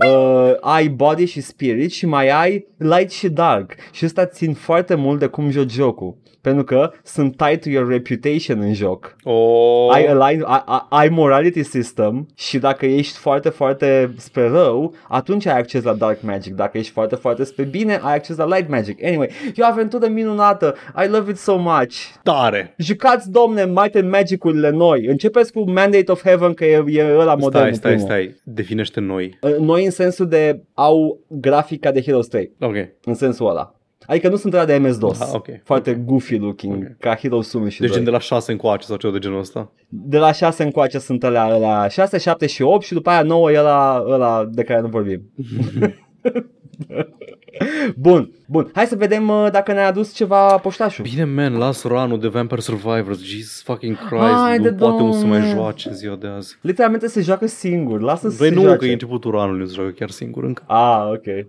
Uh, ai body și spirit și mai ai light și dark. Și ăsta țin foarte mult de cum joci jocul. Pentru că sunt tied to your reputation în joc. Oh. Ai, align, ai, ai- ai morality system și dacă ești foarte, foarte spre rău, atunci ai acces la dark magic. Dacă ești foarte, foarte spre bine, ai acces la light magic. Anyway, e o aventură minunată. I love it so much. tare. Jucați, domne, Might and Magic-urile noi. Începeți cu Mandate of Heaven, că e, e ăla modern. Stai, stai, stai. Definește noi. Noi în sensul de au grafica de Heroes 3. Ok. În sensul ăla. Adică nu sunt ăla de MS-DOS. Ah, ok. Foarte goofy looking, Ok. ca Heroes 1 și Deci 2. gen de la 6 încoace sau ceva de genul ăsta. De la 6 încoace sunt alea, alea 6, 7 și 8 și după aia 9 e ăla, ăla de care nu vorbim. bun, bun. Hai să vedem uh, dacă ne-a adus ceva poștașul. Bine, man, las ranul de Vampire Survivors. Jesus fucking Christ. Haide, nu poate un să mai domne. joace în ziua de azi. Literalmente se joacă singur. Lasă să Băi se nu, joace. că e începutul ranului, nu se joacă chiar singur încă. Ah, ok.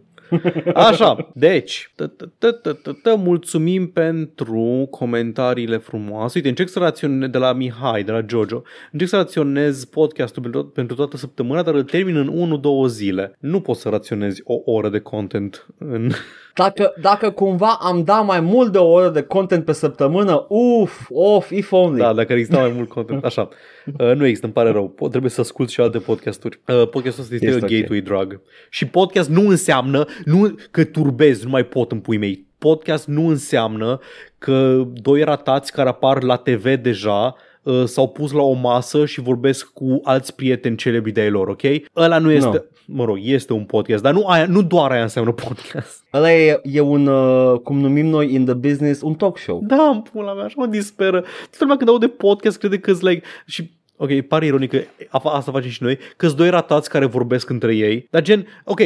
Așa, deci, tă, tă, tă, tă, tă, tă, mulțumim pentru comentariile frumoase. Uite, încerc să raționez de la Mihai, de la Jojo, încerc să raționez podcastul pentru, pentru toată săptămâna, dar îl termin în 1-2 zile. Nu pot să raționezi o oră de content în... Dacă, dacă cumva am dat mai mult de o oră de content pe săptămână, uf, of, if only. Da, dacă exista mai mult content. Așa. Uh, nu există, îmi pare rău. Po- trebuie să ascult și alte podcasturi. Uh, podcastul ăsta este, Este este ok. gateway drug. Și podcast nu înseamnă nu că turbezi, nu mai pot în pui mei. Podcast nu înseamnă că doi ratați care apar la TV deja uh, s-au pus la o masă și vorbesc cu alți prieteni celebri de ai lor, ok? Ăla nu este, Nu. mă rog, este un podcast, dar nu, aia, nu doar aia înseamnă podcast. Ăla e, e un, uh, cum numim noi in the business, un talk show. Da, în pula mea, așa mă disperă. Toată lumea când aude podcast crede că like și Ok, pare ironic că a- asta facem și noi, că sunt doi ratați care vorbesc între ei, dar gen, ok,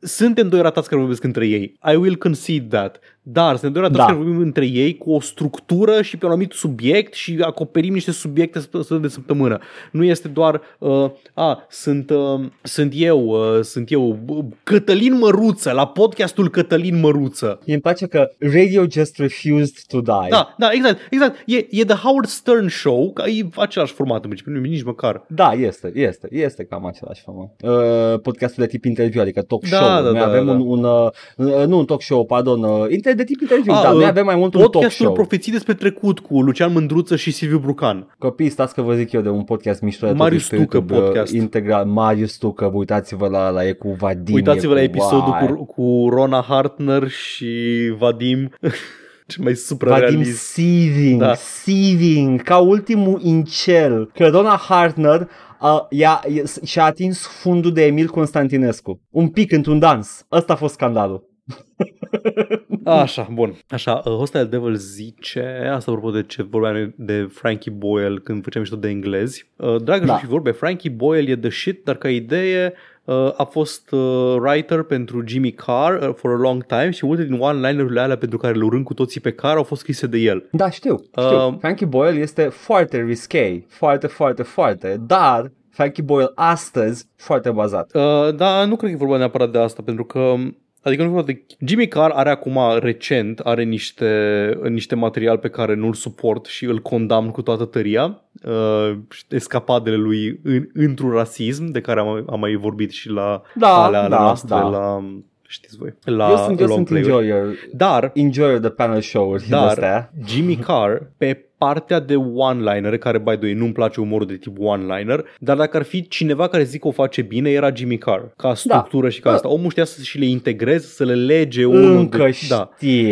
suntem doi ratați care vorbesc între ei. I will concede that. Dar suntem doi ratați Da. care vorbim între ei cu o structură și pe un anumit subiect și acoperim niște subiecte sp- de săptămână. Nu este doar, uh, a, sunt, uh, sunt eu, uh, sunt eu, uh, Cătălin Măruță, la podcastul Cătălin Măruță. Îmi place că radio just refused to die. Da, da, exact, exact. E, e The Howard Stern Show, că e același format în principiu, nu nici măcar. Da, este, este, este cam același format. Uh, podcastul de tip interviu, adică talk Da, show. da, noi da, avem da. un, un uh, uh, nu un talk show, pardon, uh, inter- de tip interviu, Ah, da, noi uh, avem mai mult un talk Podcastul show. Profeții despre trecut cu Lucian Mândruță și Silviu Brucan. Copii, stați că vă zic eu de un podcast mișto de Marius totuși pe Tucă YouTube, uh, podcast. Integral, Marius Tucă, uitați-vă la, la e cu Vadim. Uitați-vă e la cu, episodul vai. cu, cu Rona Hartner și Vadim, cel mai Vadim suprarealist. seething, Da. da. seething, ca ultimul incel. Că Donna Hartner a, i-a, i- și-a atins fundul de Emil Constantinescu. Un pic într-un dans. Ăsta a fost scandalul. Așa, bun. Așa, uh, Hostile Devil zice, asta apropo de ce vorbeam de Frankie Boyle când făceam mișto de englezi. Uh, dragă Da. și vorbe, Frankie Boyle e the shit, dar ca idee uh, a fost uh, writer pentru Jimmy Carr uh, for a long time și multe din one-linerurile alea pentru care le urâm cu toții pe Carr au fost scrise de el. Da, știu. știu. Um, Frankie Boyle este foarte risque. Foarte, foarte, foarte. Dar Frankie Boyle astăzi foarte bazat. Uh, dar nu cred că e vorba neapărat de asta, pentru că Adică nu e vorba de... Jimmy Carr are acum recent, are niște, niște material pe care nu-l suport și îl condamn cu toată tăria. Uh, escapadele lui în, într-un rasism, de care am, am mai vorbit și la Da, alea ale da, noastre, da. la știți voi, la eu sunt, eu long sunt play-uri. enjoyer, Dar, enjoyer de panel show-uri dar astea. Jimmy Carr, pe partea de one-liner, care, by the way, nu-mi place umorul de tip one-liner, dar dacă ar fi cineva care zic că o face bine, era Jimmy Carr, ca structură și ca Da. asta. Omul știa să și le integreze, să le lege unul Încă de... știe,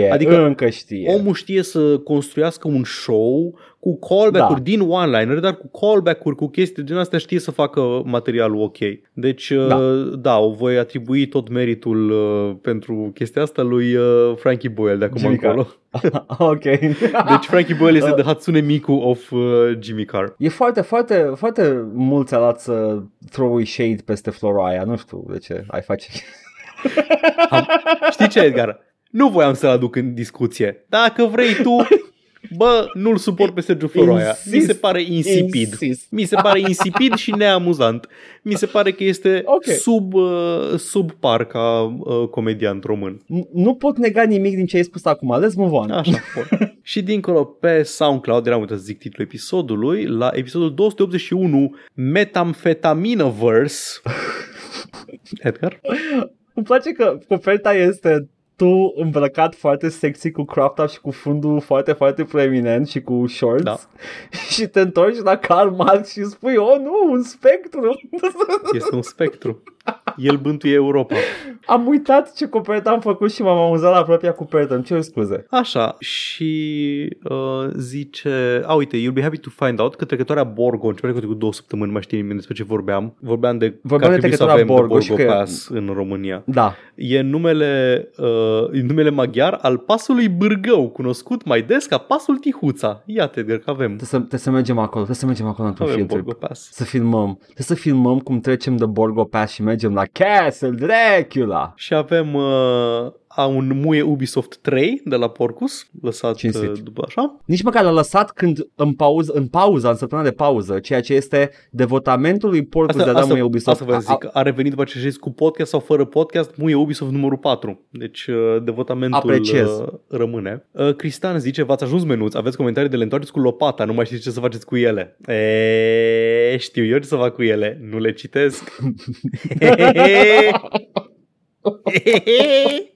Da. Adică încă știe. Omul știe să construiască un show cu callback-uri Da. din one-liner, dar cu callback-uri, cu chestii din astea știe să facă materialul ok. Deci, da, Da. da o voi atribui tot meritul uh, pentru chestia asta lui uh, Frankie Boyle de acum Jimmy încolo. ok. Deci Frankie Boyle este the Hatsune Miku of uh, Jimmy Carr. E foarte, foarte, foarte mult ți-a dat să throw shade peste Floraia. Nu știu de ce ai face. Am, știi ce, Edgar? Nu voiam să-l aduc în discuție. Dacă vrei tu, bă, nu-l suport pe Sergiu Floroaia. Mi se Insist. pare insipid. Insist. Mi se pare insipid și neamuzant. Mi se pare că este Ok. sub, uh, sub par ca uh, comediant român. N- Nu pot nega nimic din ce ai spus acum. Let's move on. Așa, bun. Și dincolo pe SoundCloud, eram uitat să zic titlul episodului, la episodul 281, Metamfetaminaverse, Edgar? Îmi place că coperta este tu îmbrăcat foarte sexy cu crop top și cu fundul foarte, foarte proeminent și cu shorts Da. și te întorci la Karl Marx și spui, oh nu, un spectru. Este un spectru. El bântuie Europa. am uitat ce copertă am făcut și m-am amuzat la propria copertă, îmi cer scuze. Așa, și uh, zice, a, uite, you'll be happy to find out că trecătoarea Borgo, începe cu două săptămâni, mai știi nimeni despre ce vorbeam. Vorbeam de Vorbeam că ar de trebui să trecătoarea avem Borgo The și Borgo că- Pass în România. Da, E numele, uh, e numele maghiar al pasului Bârgău, cunoscut mai des ca pasul Tihuța. Iată, Edgar, că avem. trebuie să, trebuie să mergem acolo, trebuie să mergem acolo într-un Avem film trip. Borgo Pass. Să filmăm, trebuie să filmăm cum trecem de Borgo Pass și mergem la Castle Dracula. Și avem uh, a un muie Ubisoft 3 de la Porcus, lăsat Cinstit. uh, după așa. Nici măcar l-a lăsat când în pauză, în pauza, în săptămâna de pauză, ceea ce este devotamentul lui Porcus de a da asta, mâine Ubisoft. asta vă zic, a, a revenit după ce știți cu podcast sau fără podcast, muie Ubisoft numărul 4. Deci uh, devotamentul Apreciez. uh, rămâne. Uh, Cristian zice, v-ați ajuns menuți, aveți comentarii de le întoarceți cu lopata, nu mai știți ce să faceți cu ele. E, știu eu ce să fac cu ele, nu le citesc. Zoi!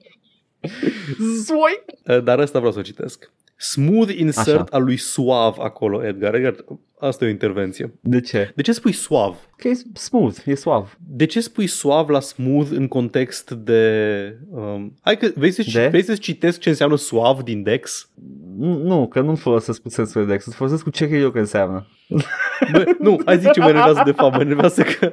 Uh, Dar asta vreau să o citesc. Smooth insert Așa. al lui Suav acolo, Edgar. Edgar, asta e o intervenție. De ce? De ce spui suav? Că e smooth, e suav. De ce spui suav la smooth în context de... Um, hai că vrei să, De? vrei să citesc ce înseamnă suav din Dex? Nu, Nu, că nu folosesc cu sensul de să folosesc cu ce cred eu că înseamnă. Bă, nu, hai zice mă enervează de fapt, mă enervează că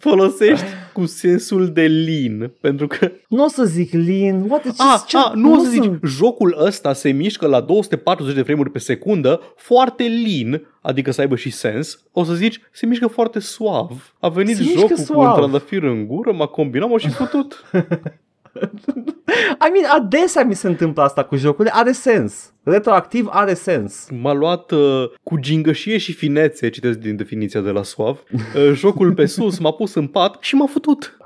folosești cu sensul de lean, pentru că... Nu o să zic lean, what, ce, A, ce, a, nu o să zici, sunt- jocul ăsta se mișcă la 240 de frame-uri pe secundă, foarte lean, adică să aibă și sens. O să zici, se mișcă foarte suav. A venit Se mișcă jocul cu un suav. trandafir în gură, m-a combinat, m-a și fătut. I mean, adesea mi se întâmplă asta cu jocurile, are sens. Retroactiv are sens. M-a luat uh, cu gingășie și finețe, citesc din definiția de la Suav, uh, jocul pe sus, m-a pus în pat și m-a futut.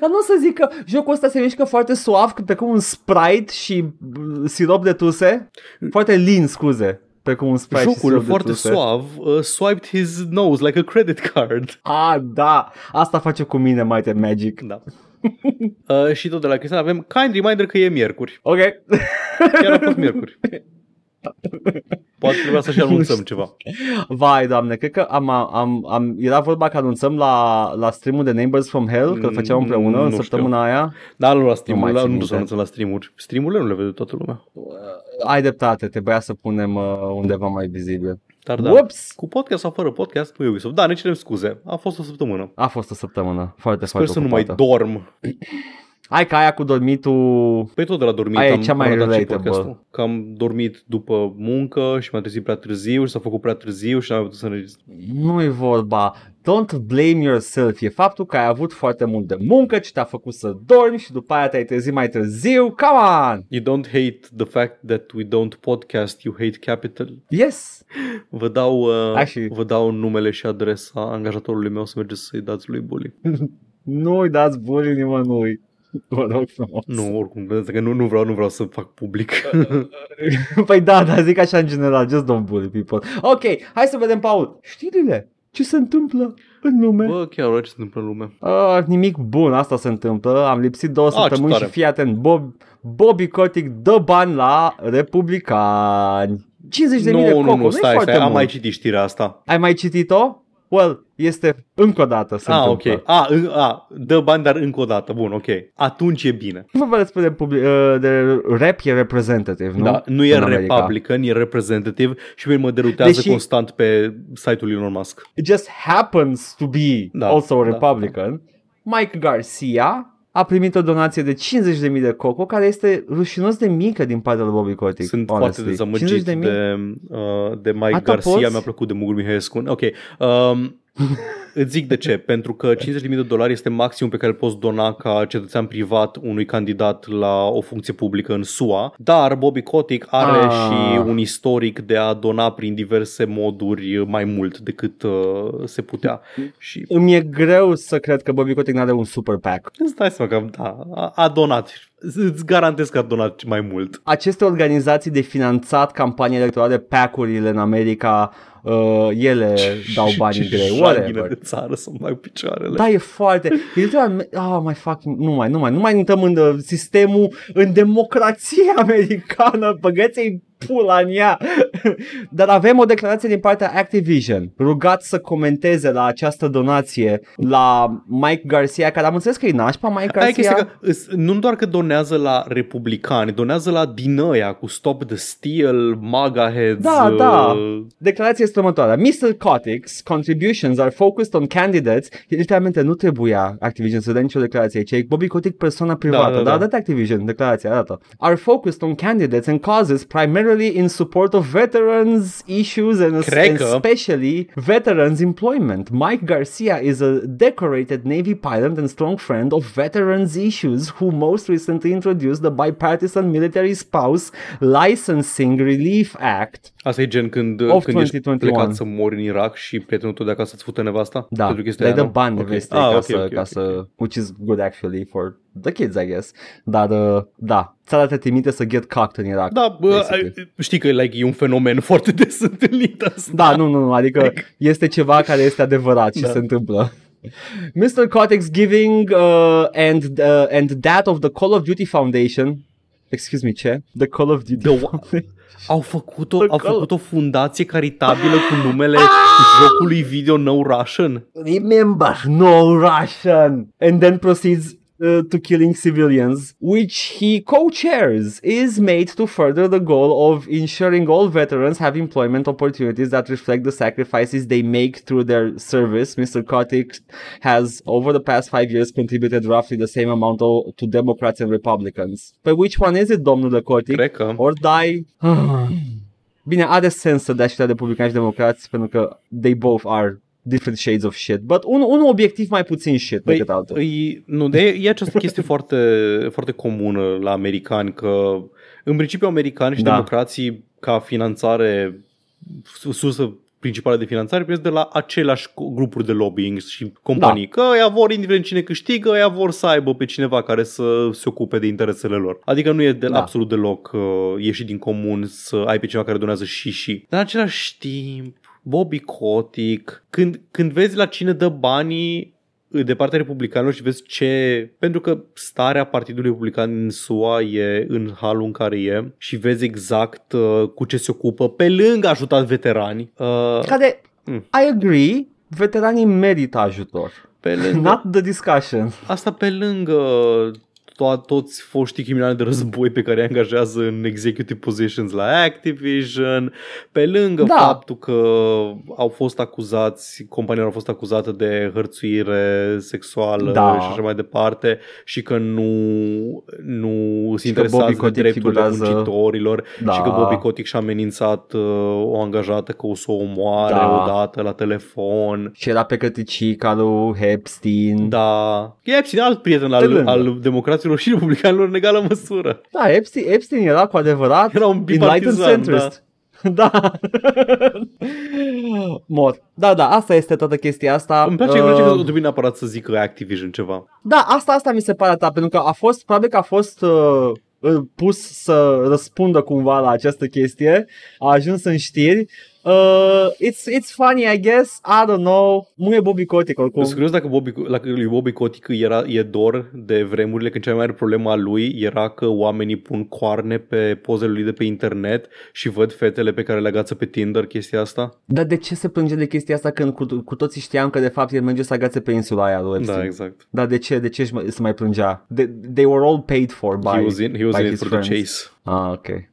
Dar nu o să zic că jocul ăsta se mișcă foarte suav, precum un Sprite și uh, sirop de tuse. Foarte lean, scuze. Precum un Sprite și Jocul sirop foarte de tuse. suav uh, swiped his nose like a credit card. Ah, da. Asta face cu mine Might and Magic. Da. Uh, și tot de la Cristian avem kind reminder că e miercuri. Ok. Chiar a fost miercuri. Poate trebuia să și anunțăm ceva. Vai, doamne, cred că am, am, am, era vorba că anunțăm la, la streamul de Neighbors from Hell, că îl făceam împreună Mm, în nu săptămâna aia. Da, nu la Nu stream mai la, țin nu minte. să anunțăm la streamuri. Streamurile nu le vede toată lumea. Ai dreptate, trebuia să punem uh, undeva mai vizibil. Dar da. Whoops! Cu podcast sau fără podcast, nu Ubisoft. Da, ne cerem scuze. A fost o săptămână. A fost o săptămână foarte, Sper foarte să nu mai ocupată. dorm. Hai că aia cu dormitul... Păi tot de la dormit Aia e am, cea mai am ratat și relatable. podcastul. Că am dormit după muncă și m-am trezit prea târziu și s-a făcut prea târziu și n-am mai putut să înregistrez. Nu e vorba. Don't blame yourself. E faptul că ai avut foarte mult de muncă ce te-a făcut să dormi și după aia te-ai trezit mai târziu. Come on! You don't hate the fact that we don't podcast, you hate capital. Yes! Vă dau, uh, Actually- vă dau numele și adresa angajatorului meu să mergeți să-i dați lui bully. Nu-i dați bully nimănui. Vă rog frumos. Nu, oricum, pentru că nu, nu, vreau, nu vreau să fac public. păi da, dar zic așa în general, just don't bully people. Ok, hai să vedem, Paul. Știrile? Ce se întâmplă în lume? Bă, chiar ora ce se întâmplă în lume. Uh, nimic bun, asta se întâmplă. Am lipsit două Ah, ce săptămâni tare. și fii atent. Bob, Bobby Kotick dă bani la republicani. 50 de mii de Nu, coco, nu, nu, nu stai, foarte stai, am mult. mai citit știrea asta. Ai mai citit-o? Well, este încă o dată se Ah, întâmplă. ok. Ah, în, a, dă bani, dar încă o dată. Bun, ok. Atunci e bine. Vorba despre de, public, uh, de rap e representative, nu? Da, nu e În America. Republican, e representative și pe mine mă derutează Deși- constant pe site-ul lui Elon Musk. It just happens to be Da, also a da. Republican. Mike Garcia a primit o donație de 50.000 de coco, care este rușinos de mică din partea lui Bobby Kotick. Sunt honestly. foarte dezamăgit 50.000? de, uh, de Mike Ata Garcia, poți? mi-a plăcut de Mugur Mihaescu. Ok, um, îți zic de ce. Pentru că 50.000 de dolari este maximum pe care îl poți dona ca cetățean privat unui candidat la o funcție publică în SUA, dar Bobby Kotick are Ah. și un istoric de a dona prin diverse moduri mai mult decât uh, se putea. Și Îmi e greu să cred că Bobby Kotick n-are un super PAC. îți dai seama că da, a, a donat. Îți garantez că a donat mai mult. Aceste organizații de finanțat campanii electorale, PAC-urile în America, uh, ele dau bani Și grei, janghină whatever. de țară să-mi bag picioarele. Da, e foarte... E literal, oh, mai fac, nu mai, nu mai, nu mai intrăm în uh, sistemul, în democrație americană, băgăți pula în ea. Dar avem o declarație din partea Activision, rugat să comenteze la această donație la Mike Garcia, care am înțeles că e nașpa Mike Aia e Garcia. chestia că îs- nu doar că donează la republicani, donează la din ăia cu Stop the Steal, MAGA Heads. Da, da. uh, Declarația este următoarea. Mr. Kotick's contributions are focused on candidates. Literalmente nu trebuia Activision să dea nicio declarație aici. E Bobby Kotick persoană privată. da, da. Dar dă Activision declarația, arată. Are focused on candidates and causes primarily in support of veterans issues and, Cred and că- especially veterans employment. Mike Garcia is a decorated Navy pilot and strong friend of veterans issues who most recently introduced the bipartisan military spouse licensing relief act Asta e gen când, Of când ești 2021. plecat să mori în Irak și prietenul tău de acasă îți fute nevasta? Da, Pentru chestia le aia, dă nu? bani Ok. nevestei Ah, ca, ok, să, ok, ca ok. să, which is good actually for the kids, I guess. Dar, uh, da, țara te trimite să get cocked în Irak. Da, bă, basically. ai- știi că like, e un fenomen foarte des întâlnit asta. Da, nu, nu, nu, adică este ceva care este adevărat și Da. se întâmplă. Mr. Kotick's giving uh, and uh, and that of the Call of Duty Foundation. Excuse me, ce? The Call of Duty The wa- Foundation. Au făcut, o, The au col- făcut o fundație caritabilă cu numele jocului video No Russian. Remember, no Russian. And then proceeds uh, to killing civilians, which he co-chairs, is made to further the goal of ensuring all veterans have employment opportunities that reflect the sacrifices they make through their service. Mr. Kotick has, over the past five years, contributed roughly the same amount to Democrats and Republicans. But which one is it, domnule Kotick? Cred că. Or die? Bine, are sens să dea și la republicani și democrați pentru că they both are different shades of shit. But un, un obiectiv mai puțin shit Păi, decât altul. îi, nu, de, e această chestie foarte, foarte comună la americani, că în principiu americani și Da. democrații ca finanțare, sursă principală de finanțare, primesc de la aceleași co- grupuri de lobbying și companii. Da. Că ăia vor, indiferent cine câștigă, ăia vor să aibă pe cineva care să se ocupe de interesele lor. Adică nu e de, Da. da. absolut deloc uh, ieșit din comun să ai pe cineva care donează și și. Dar în același timp, Bobby Kotick, când, când vezi la cine dă banii, de partea republicanilor și vezi ce... Pentru că starea Partidului Republican în SUA e în halul în care e și vezi exact uh, cu ce se ocupă, pe lângă ajutat veterani. Uh, Care, Mm. I agree, veteranii merită ajutor. pe lângă, Not the discussion. asta pe lângă to- toți foștii criminali de război pe care îi angajează în executive positions la Activision, pe lângă Da. da. faptul că au fost acuzați, companiile au fost acuzate de hărțuire sexuală Da. și așa mai departe și că nu, nu se Și că interesează Bobby de Kotick drepturile figurează- muncitorilor Da. și că Bobby Kotick și-a amenințat uh, o angajată că o să o omoare Da. odată la telefon. Și era pe căticica lui Epstein. Da. E Epstein alt prieten Pe al, lângă. Al democraților și republicanilor în egală măsură. Da, Epstein, Epstein era cu adevărat Era un enlightened bipartizan, centrist. Da. Mor. Da, da, asta este toată chestia asta. Îmi place, îmi place că Uh, nu trebuie neapărat să zică Activision ceva. Da, asta, asta mi se pare ta, pentru că a fost, probabil că a fost uh, uh, pus să răspundă cumva la această chestie, a ajuns în știri. Uh, it's, it's funny, I guess, I don't know, nu e Bobby Kotick oricum. Sunt curios dacă, Bobby, dacă lui Bobby Kotick era, e dor de vremurile când cea mai mare problemă a lui era că oamenii pun coarne pe pozele lui de pe internet și văd fetele pe care le agață pe Tinder, chestia asta. Dar de ce se plânge de chestia asta când cu, cu toții știam că de fapt el merge să agațe pe insula aia lui Epstein? Da, exact. Dar de ce? De ce își mai- se mai plângea? They, they were all paid for by, he was in, he was by in it his for friends. the chase. Ah, ok.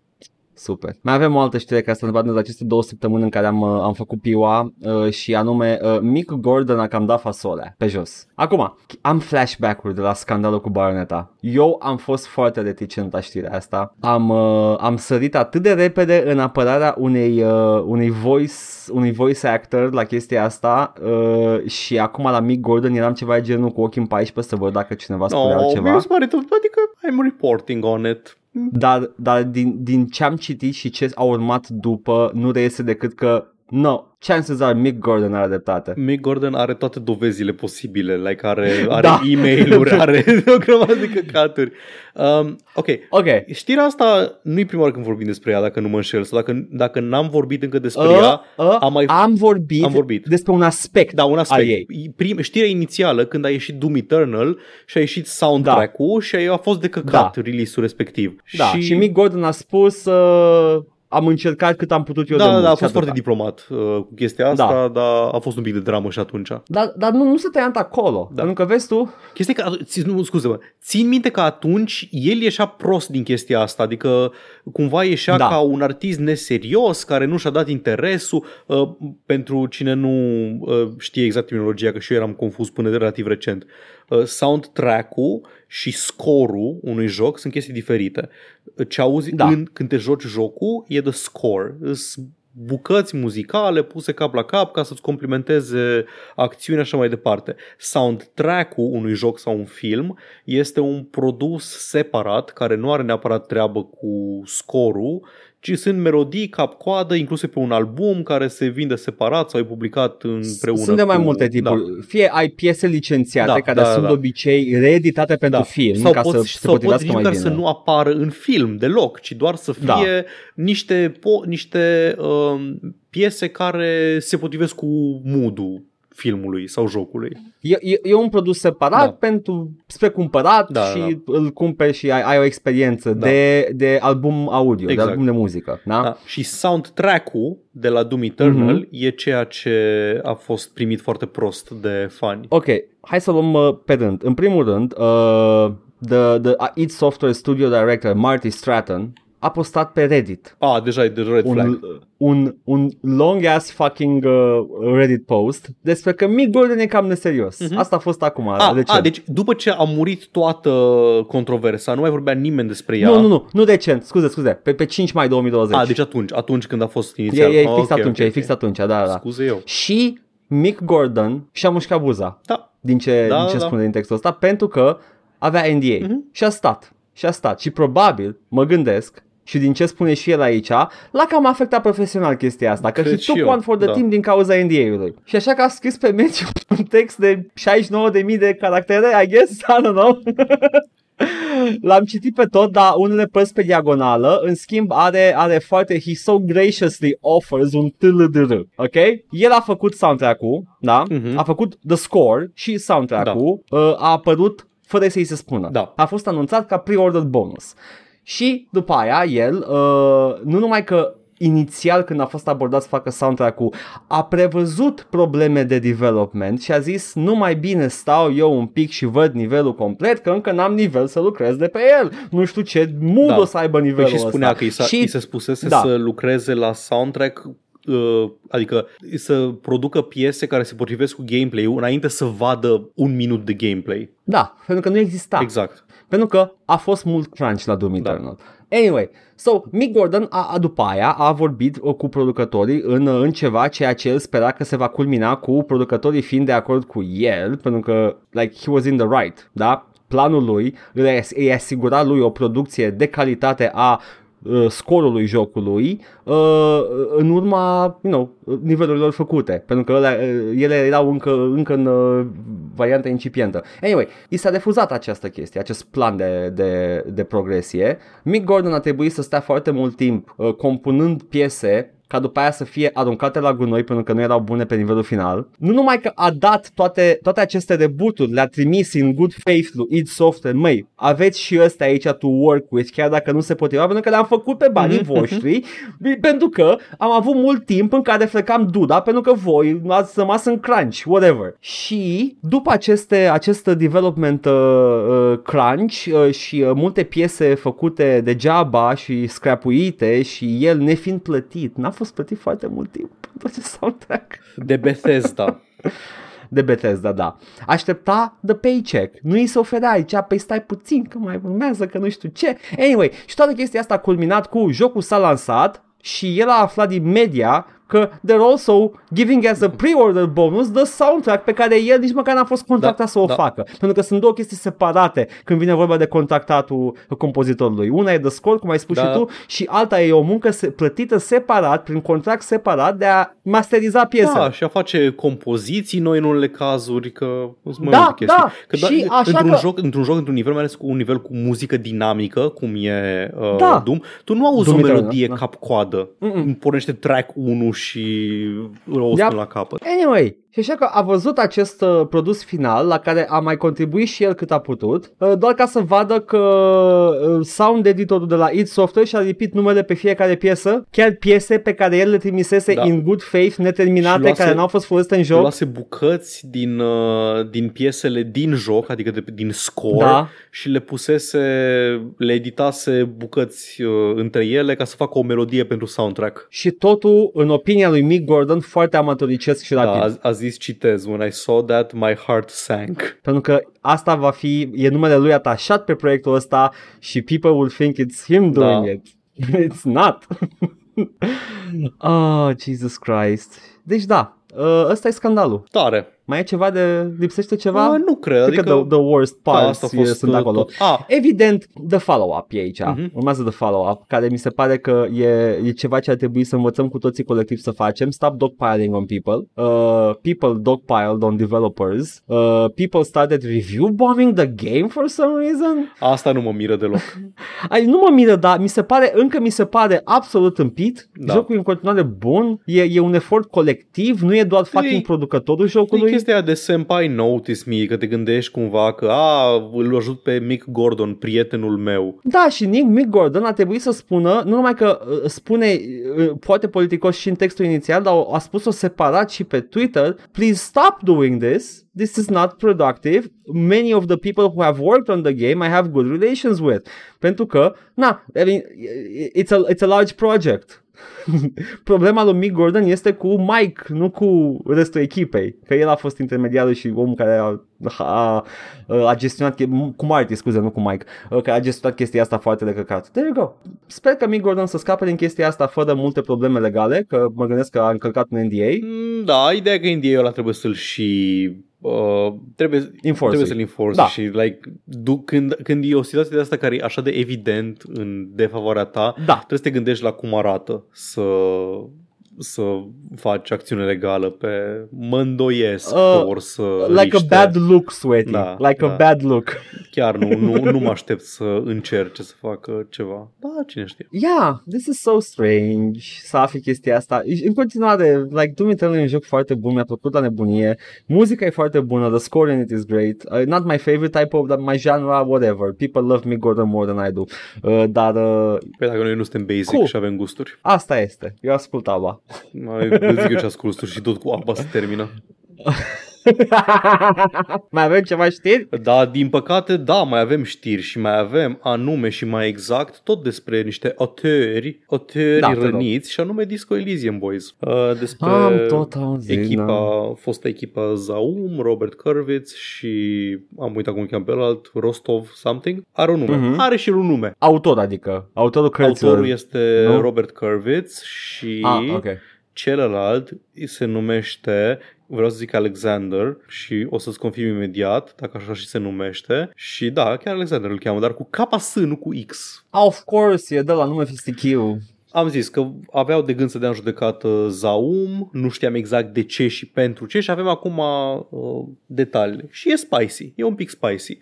Super. Mai avem o altă știre care s-a întâmplat în aceste două săptămâni în care am, uh, am făcut piua uh, și anume uh, Mick Gordon a cam dat fasole pe jos. Acum, am flashback-uri de la scandalul cu Barneta. Eu am fost foarte reticent la știrea asta. Am, uh, am sărit atât de repede în apărarea unei, uh, unei voice, unui voice actor la chestia asta uh, și acum la Mick Gordon eram ceva de genul cu ochii în 14 să văd dacă cineva spunea No, altceva. mi se pare tot, adică I'm reporting on it. Dar, dar din, din ce am citit și ce a urmat după, nu reiese decât că no, chances are Mick Gordon are dreptate. Mick Gordon are toate dovezile posibile, like are, are Da. e-mail-uri, are o grămadă de căcaturi. Um, ok, Ok. știrea asta nu-i prima oară când vorbim despre ea, dacă nu mă înșel, sau dacă, dacă n-am vorbit încă despre Uh, ea, uh, am mai... am, vorbit am vorbit. despre un aspect Da, un aspect. al ei. Prim, știrea inițială, când a ieșit Doom Eternal și a ieșit soundtrack-ul și a fost de căcat release-ul respectiv. Da, și, și Mick Gordon a spus uh, am încercat cât am putut eu de da, mult. da, a și fost foarte atâta. diplomat uh, cu chestia asta, Da. dar a fost un pic de dramă și atunci. Dar, dar nu, nu se tăia acolo. Da. Pentru că vezi tu, Chestia e că, ți- nu, scuze-mă, țin minte că atunci el ieșea prost din chestia asta, adică cumva ieșea Da. ca un artist neserios care nu și-a dat interesul. Uh, pentru cine nu uh, știe exact terminologia, că și eu eram confuz până de relativ recent, uh, soundtrack-ul și score-ul unui joc sunt chestii diferite. Ce auzi Da. în, când te joci jocul e the score. Îs bucăți muzicale puse cap la cap ca să-ți complementeze acțiunea și așa mai departe. Soundtrack-ul unui joc sau un film este un produs separat care nu are neapărat treabă cu scorul, ci sunt melodii cap-coadă incluse pe un album care se vinde separat sau e publicat împreună. sunt de mai cu- multe tipuri. Da. Fie ai piese licențiate Da, care da, sunt da. de obicei reeditate pentru Da. film sau ca poți, să se sau poți potrivească nici mai măcar bine. să nu apară în film deloc, ci doar să fie Da. niște, po- niște um, piese care se potrivesc cu mood filmului sau jocului. E, e, e un produs separat Da. pentru spre cumpărat Da, și îl cumperi și ai, ai o experiență Da. de, de album audio, Exact. de album de muzică. Da? Da? Și soundtrack-ul de la Doom Eternal Mhm. e ceea ce a fost primit foarte prost de fani. Ok, hai să luăm uh, pe rând. În primul rând, uh, the, the uh, id Software Studio Director Marty Stratton a postat pe Reddit Ah, deja e de red flag. un, un, un long ass fucking uh, Reddit post despre că Mick Gordon e cam neserios. Mhm. Asta a fost acum. Ah, recent. ah, deci după ce a murit toată controversa, nu mai vorbea nimeni despre ea. Nu, nu, nu, nu recent, scuze, scuze, pe, pe 5 mai 2020. Ah, deci atunci, atunci când a fost e, inițial. e Ah, fix ok, atunci, ok, e fix ok. atunci, da, da. Scuze eu. Și Mick Gordon și-a mușcat buza Da. din ce, Da, din ce da, da. spune din textul ăsta, pentru că avea NDA Mhm. și a stat. Și a stat. Și probabil, mă gândesc, și din ce spune și el aici, l-a cam afectat profesional chestia asta, că Cred he și took eu, one for the da. team din cauza NDA-ului. Și așa că a scris pe meci un text de 69.000 de caractere, I guess, I don't know. L-am citit pe tot, dar unele părți pe diagonală, în schimb are, are foarte, he so graciously offers un TLDR, ok? El a făcut soundtrack-ul, da? Mhm. A făcut the score și soundtrack-ul, uh, a apărut fără să-i se spună. Da. A fost anunțat ca pre-ordered bonus. Și după aia el, uh, nu numai că inițial când a fost abordat să facă soundtrack-ul, a prevăzut probleme de development și a zis nu mai bine stau eu un pic și văd nivelul complet, că încă n-am nivel să lucrez de pe el. Nu știu ce mood Da. o să aibă Păi nivelul și spunea ăsta. că i, s-a, și i se spusese da. să lucreze la soundtrack uh, adică să producă piese care se potrivesc cu gameplay-ul înainte să vadă un minut de gameplay. Da, pentru că nu exista. Exact. Pentru că a fost mult crunch la Doom Da. Eternal. Anyway, so Mick Gordon a, a după aia a vorbit uh, cu producătorii în, uh, în ceva ceea ce el spera că se va culmina cu producătorii fiind de acord cu el, pentru că like he was in the right, da? Planul lui îi îi asigura lui o producție de calitate a uh, scorului jocului uh, în urma you know, nivelurilor făcute pentru că ele, ele erau încă, încă în uh, varianta incipientă. Anyway, i s-a refuzat această chestie acest plan de, de, de progresie. Mick Gordon a trebuit să stea foarte mult timp uh, compunând piese ca după aia să fie aruncate la gunoi pentru că nu erau bune pe nivelul final. Nu numai că a dat toate, toate aceste reboot-uri, le-a trimis în good faith lui id Software, măi, aveți și ăsta aici to work with, chiar dacă nu se potriva, pentru că le-am făcut pe banii Mhm, voștri, pentru că am avut mult timp în care frecam duda, pentru că voi ați rămas în crunch, whatever. Și după aceste, acest development uh, uh, crunch uh, și uh, multe piese făcute degeaba și scrapuite și el nefiind plătit, n-a fost plătit foarte mult timp pentru acest soundtrack De Bethesda. de Bethesda, da. Aștepta the paycheck. Nu îi se oferea, zicea, păi stai puțin că mai urmează, că nu știu ce. Anyway, și toată chestia asta a culminat cu jocul s-a lansat și el a aflat din media că they're also giving as a pre-order bonus the soundtrack pe care el nici măcar n-a fost contractat Da, să o da. facă. Pentru că sunt două chestii separate când vine vorba de contractatul compozitorului. Una e de score, cum ai spus Da. și tu, și alta e o muncă se- plătită separat, prin contract separat, de a masteriza piesa. Da, și a face compoziții noi în unele cazuri, că sunt mai Da, multe chestii. da, Că și așa într-un, că- joc, într-un joc, într-un nivel, mai ales cu un nivel cu muzică dinamică, cum e uh, Da. Doom, tu nu auzi Doom o Eternal, melodie da. cap-coadă. Mm-mm. Pornește track 1 și o Yep. yep. la capăt. Anyway, și așa că a văzut acest uh, produs final la care a mai contribuit și el cât a putut, uh, doar ca să vadă că uh, sound editorul de la id Software și-a lipit numele pe fiecare piesă, chiar piese pe care el le trimisese Da. in good faith, Și neterminate, luase- care n-au fost folosite în Joc. joc. Luase bucăți din, uh, din piesele din joc, adică de, din score, Da. și le pusese, le editase bucăți uh, între ele ca să facă o melodie pentru soundtrack. Și totul, în opinia lui Mick Gordon, foarte amatoricesc și Da, rapid. a, a zis, citez, when I saw that, my heart sank. Pentru că asta va fi, e numele lui atașat pe proiectul ăsta și people will think it's him Da. doing it. It's not. oh, Jesus Christ. Deci da, uh, ăsta e scandalul. Tare. Mai e ceva de... lipsește ceva? Uh, nu cred, Cred adică... că the, the worst da, parts asta a e, fost sunt uh, acolo. Tot. Ah, Evident, the follow-up e aici. Mhm. Urmează the follow-up, care mi se pare că e, e ceva ce ar trebui să învățăm cu toții colectiv să facem. Stop dogpiling on people. Uh, people dogpiled on developers. Uh, people started review bombing the game for some reason. asta nu mă miră deloc. Ai, nu mă miră, dar mi se pare, încă mi se pare absolut împit. Da. Jocul e în continuare bun. E, e un efort colectiv, nu e doar fucking E- producătorul E jocului. Chestia aia de senpai notice me, că te gândești cumva că a, îl ajut pe Mick Gordon, prietenul meu. Da, și Nick, Mick Gordon a trebuit să spună, nu numai că uh, spune, uh, poate politicos și în textul inițial, dar a spus-o separat și pe Twitter, please stop doing this, this is not productive, many of the people who have worked on the game I have good relations with. Pentru că, na, I mean, it's a, it's a large project. Problema lui Mick Gordon este cu Mike, nu cu restul echipei. Că el a fost intermediarul și omul care a, a, a gestionat, che- cu Marty, scuze, nu cu Mike, care a gestionat chestia asta foarte de căcat. There you go. Sper că Mick Gordon să scape din chestia asta fără multe probleme legale, că mă gândesc că a încălcat un NDA. Mm, Da, ideea e că NDA ăla trebuie să-l și... Uh, trebuie, Enforce. trebuie să-l enforce Da. și like, du- când, când e o situație de asta care e așa de evident în defavoarea ta, Da. trebuie să te gândești la cum arată să, să faci acțiune legală pe mă îndoiesc Uh, că or să Like riște. a bad look, Sweaty. Da, like da. a bad look. Chiar nu, nu, nu mă aștept să încerce să facă ceva. Da, cine știe. Yeah, this is so strange să afli chestia asta. În continuare, like, Doom Eternal e un joc foarte bun, mi-a plăcut la nebunie. Muzica e foarte bună, the score in it is great. Uh, not my favorite type of, but my genre, whatever. People love me Gordon more than I do. Uh, dar uh, Păi dacă noi nu suntem basic Cool. și avem gusturi. asta este. Eu ascult ABBA. Mai îți zic eu ce ascult gusturi și tot cu apa se termină. mai avem ceva știri? Da, din păcate, da, mai avem știri și mai avem anume și mai exact tot despre niște autori, autori Da, da, te rog. răniți și anume Disco Elysium Boys. Uh, despre Am tot auzit, echipa, fosta echipa Zaum, Robert Kurwitz și am uitat cum îl cheamă pe ălalt, Rostov something. Are un nume. Mhm. Are și el un nume. Autor, adică. Autorul cărților. Autorul este nu? Robert Kurwitz și Ah, ok. celălalt se numește vreau să zic Alexander și o să-ți confirm imediat dacă așa și se numește și da, chiar Alexander îl cheamă, dar cu K-S, nu cu X. Of course, e de la nume fistichiu. Am zis că aveau de gând să dea în judecată Zaum, nu știam exact de ce și pentru ce și avem acum uh, detaliile. Și e spicy, e un pic spicy.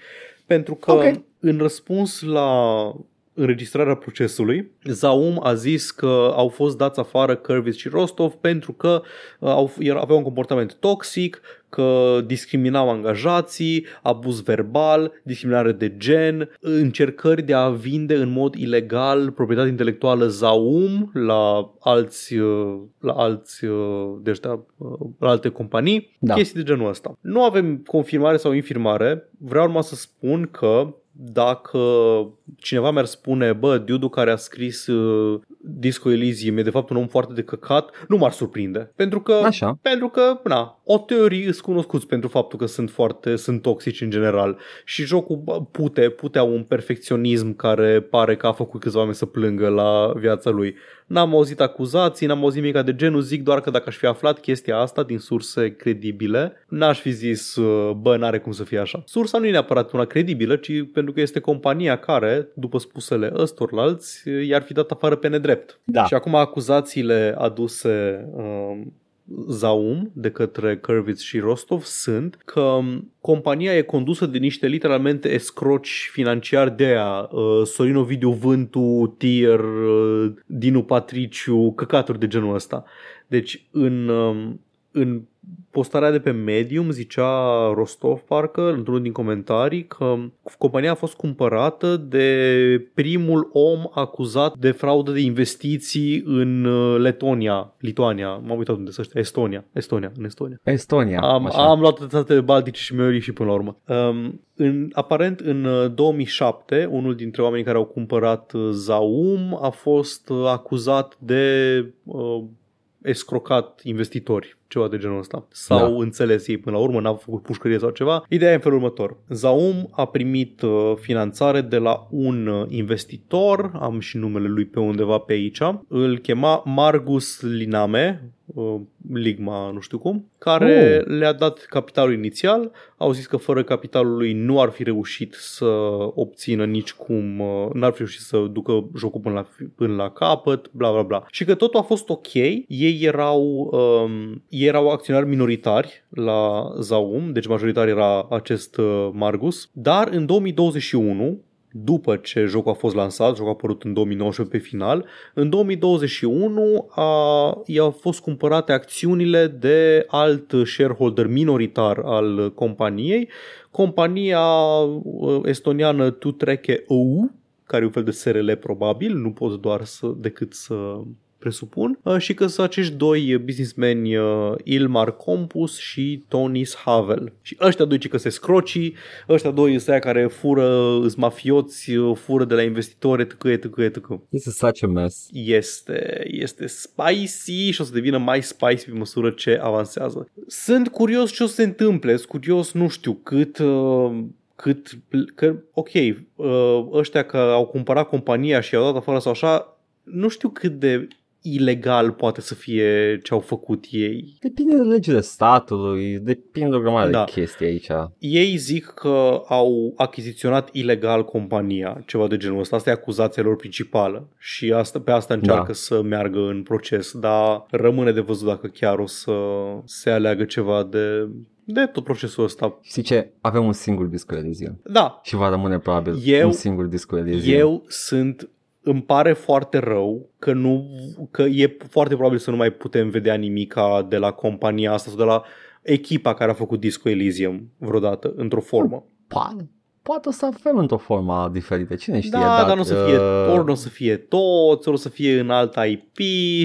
Pentru că Ok. în răspuns la înregistrarea procesului, Zaum a zis că au fost dați afară Kervis și Rostov pentru că uh, au, erau- aveau un comportament toxic, că discriminau angajații, abuz verbal, discriminare de gen, încercări de a vinde în mod ilegal proprietate intelectuală Zaum la alți, uh, la alți uh, de ăștia, uh, la alte companii, Da. chestii de genul ăsta. Nu avem confirmare sau infirmare, vreau numai să spun că dacă cineva mi-ar spune, bă, dude care a scris uh, Disco Elysium e de fapt un om foarte de căcat, nu m-ar surprinde. Pentru că, Așa. pentru că na, o teorie sunt cunoscuți pentru faptul că sunt foarte, sunt toxici în general. Și jocul bă, pute, putea un perfecționism care pare că a făcut câțiva oameni să plângă la viața lui. N-am auzit acuzații, n-am auzit nimic de genul, zic doar că dacă aș fi aflat chestia asta din surse credibile, n-aș fi zis, uh, bă, n-are cum să fie așa. Sursa nu e neapărat una credibilă, ci pentru că este compania care, după spusele ăstorlalți, i-ar fi dat afară pe nedrept. Da. Și acum acuzațiile aduse uh, Zaum de către Kervitz și Rostov sunt că compania e condusă de niște literalmente escroci financiari de aia, uh, Sorin Ovidiu Vântu, Tier, uh, Dinu Patriciu, căcaturi de genul ăsta. Deci în, um, în postarea de pe Medium zicea Rostov parcă într-unul din comentarii că compania a fost cumpărată de primul om acuzat de fraudă de investiții în uh, Letonia, Lituania, m-am uitat unde să ăștia, Estonia, Estonia, în Estonia. Estonia. Am, așa. am luat statele baltice și mi-au și până la urmă. Um, în, aparent în uh, 2007, unul dintre oamenii care au cumpărat uh, Zaum a fost uh, acuzat de uh, escrocat investitori, ceva de genul ăsta. Sau Da. da. înțeles ei până la urmă, n-au făcut pușcărie sau ceva. Ideea e în felul următor. Zaum a primit uh, finanțare de la un uh, investitor, am și numele lui pe undeva pe aici, îl chema Margus Liname, uh, Ligma, nu știu cum, care Oh. le-a dat capitalul inițial, au zis că fără capitalul lui nu ar fi reușit să obțină nici cum, uh, n-ar fi reușit să ducă jocul până la, până la capăt, bla bla bla. Și că totul a fost ok, ei erau, um, ei erau acționari minoritari la Zaum, deci majoritar era acest uh, Margus, dar în 2021 după ce jocul a fost lansat, jocul a apărut în 2019 pe final, în 2021 a, i-au fost cumpărate acțiunile de alt shareholder minoritar al companiei, compania uh, estoniană Tutreche OU, care e un fel de SRL probabil, nu pot doar să, decât să presupun, uh, și că sunt acești doi businessmeni, uh, Ilmar Compus și Tonis Havel. Și ăștia doi ci că se scroci, ăștia doi sunt aia care fură, îs mafioți, uh, fură de la investitori, etc., etc., etc. This is such a mess. Este, este spicy și o să devină mai spicy pe măsură ce avansează. Sunt curios ce o să se întâmple, sunt curios, nu știu, cât... Uh, cât, că, ok, uh, ăștia că au cumpărat compania și i-au dat afară sau așa, nu știu cât de ilegal poate să fie ce au făcut ei. Depinde de legile statului, depinde de o grămadă Da. de chestii aici. Ei zic că au achiziționat ilegal compania, ceva de genul ăsta. Asta e acuzația lor principală și asta, pe asta încearcă Da. să meargă în proces, dar rămâne de văzut dacă chiar o să se aleagă ceva de, de tot procesul ăsta. Știi ce? Avem un singur disco Elysium. Da, Și va rămâne probabil Eu- un singur disco Elysium. eu sunt îmi pare foarte rău că, nu, că e foarte probabil să nu mai putem vedea nimica de la compania asta sau de la echipa care a făcut Disco Elysium vreodată, într-o formă. Poate, poate o să avem într-o formă diferită. Cine știe? Da, dar nu o să fie, uh, ori nu o să fie toți, ori o să fie în alt IP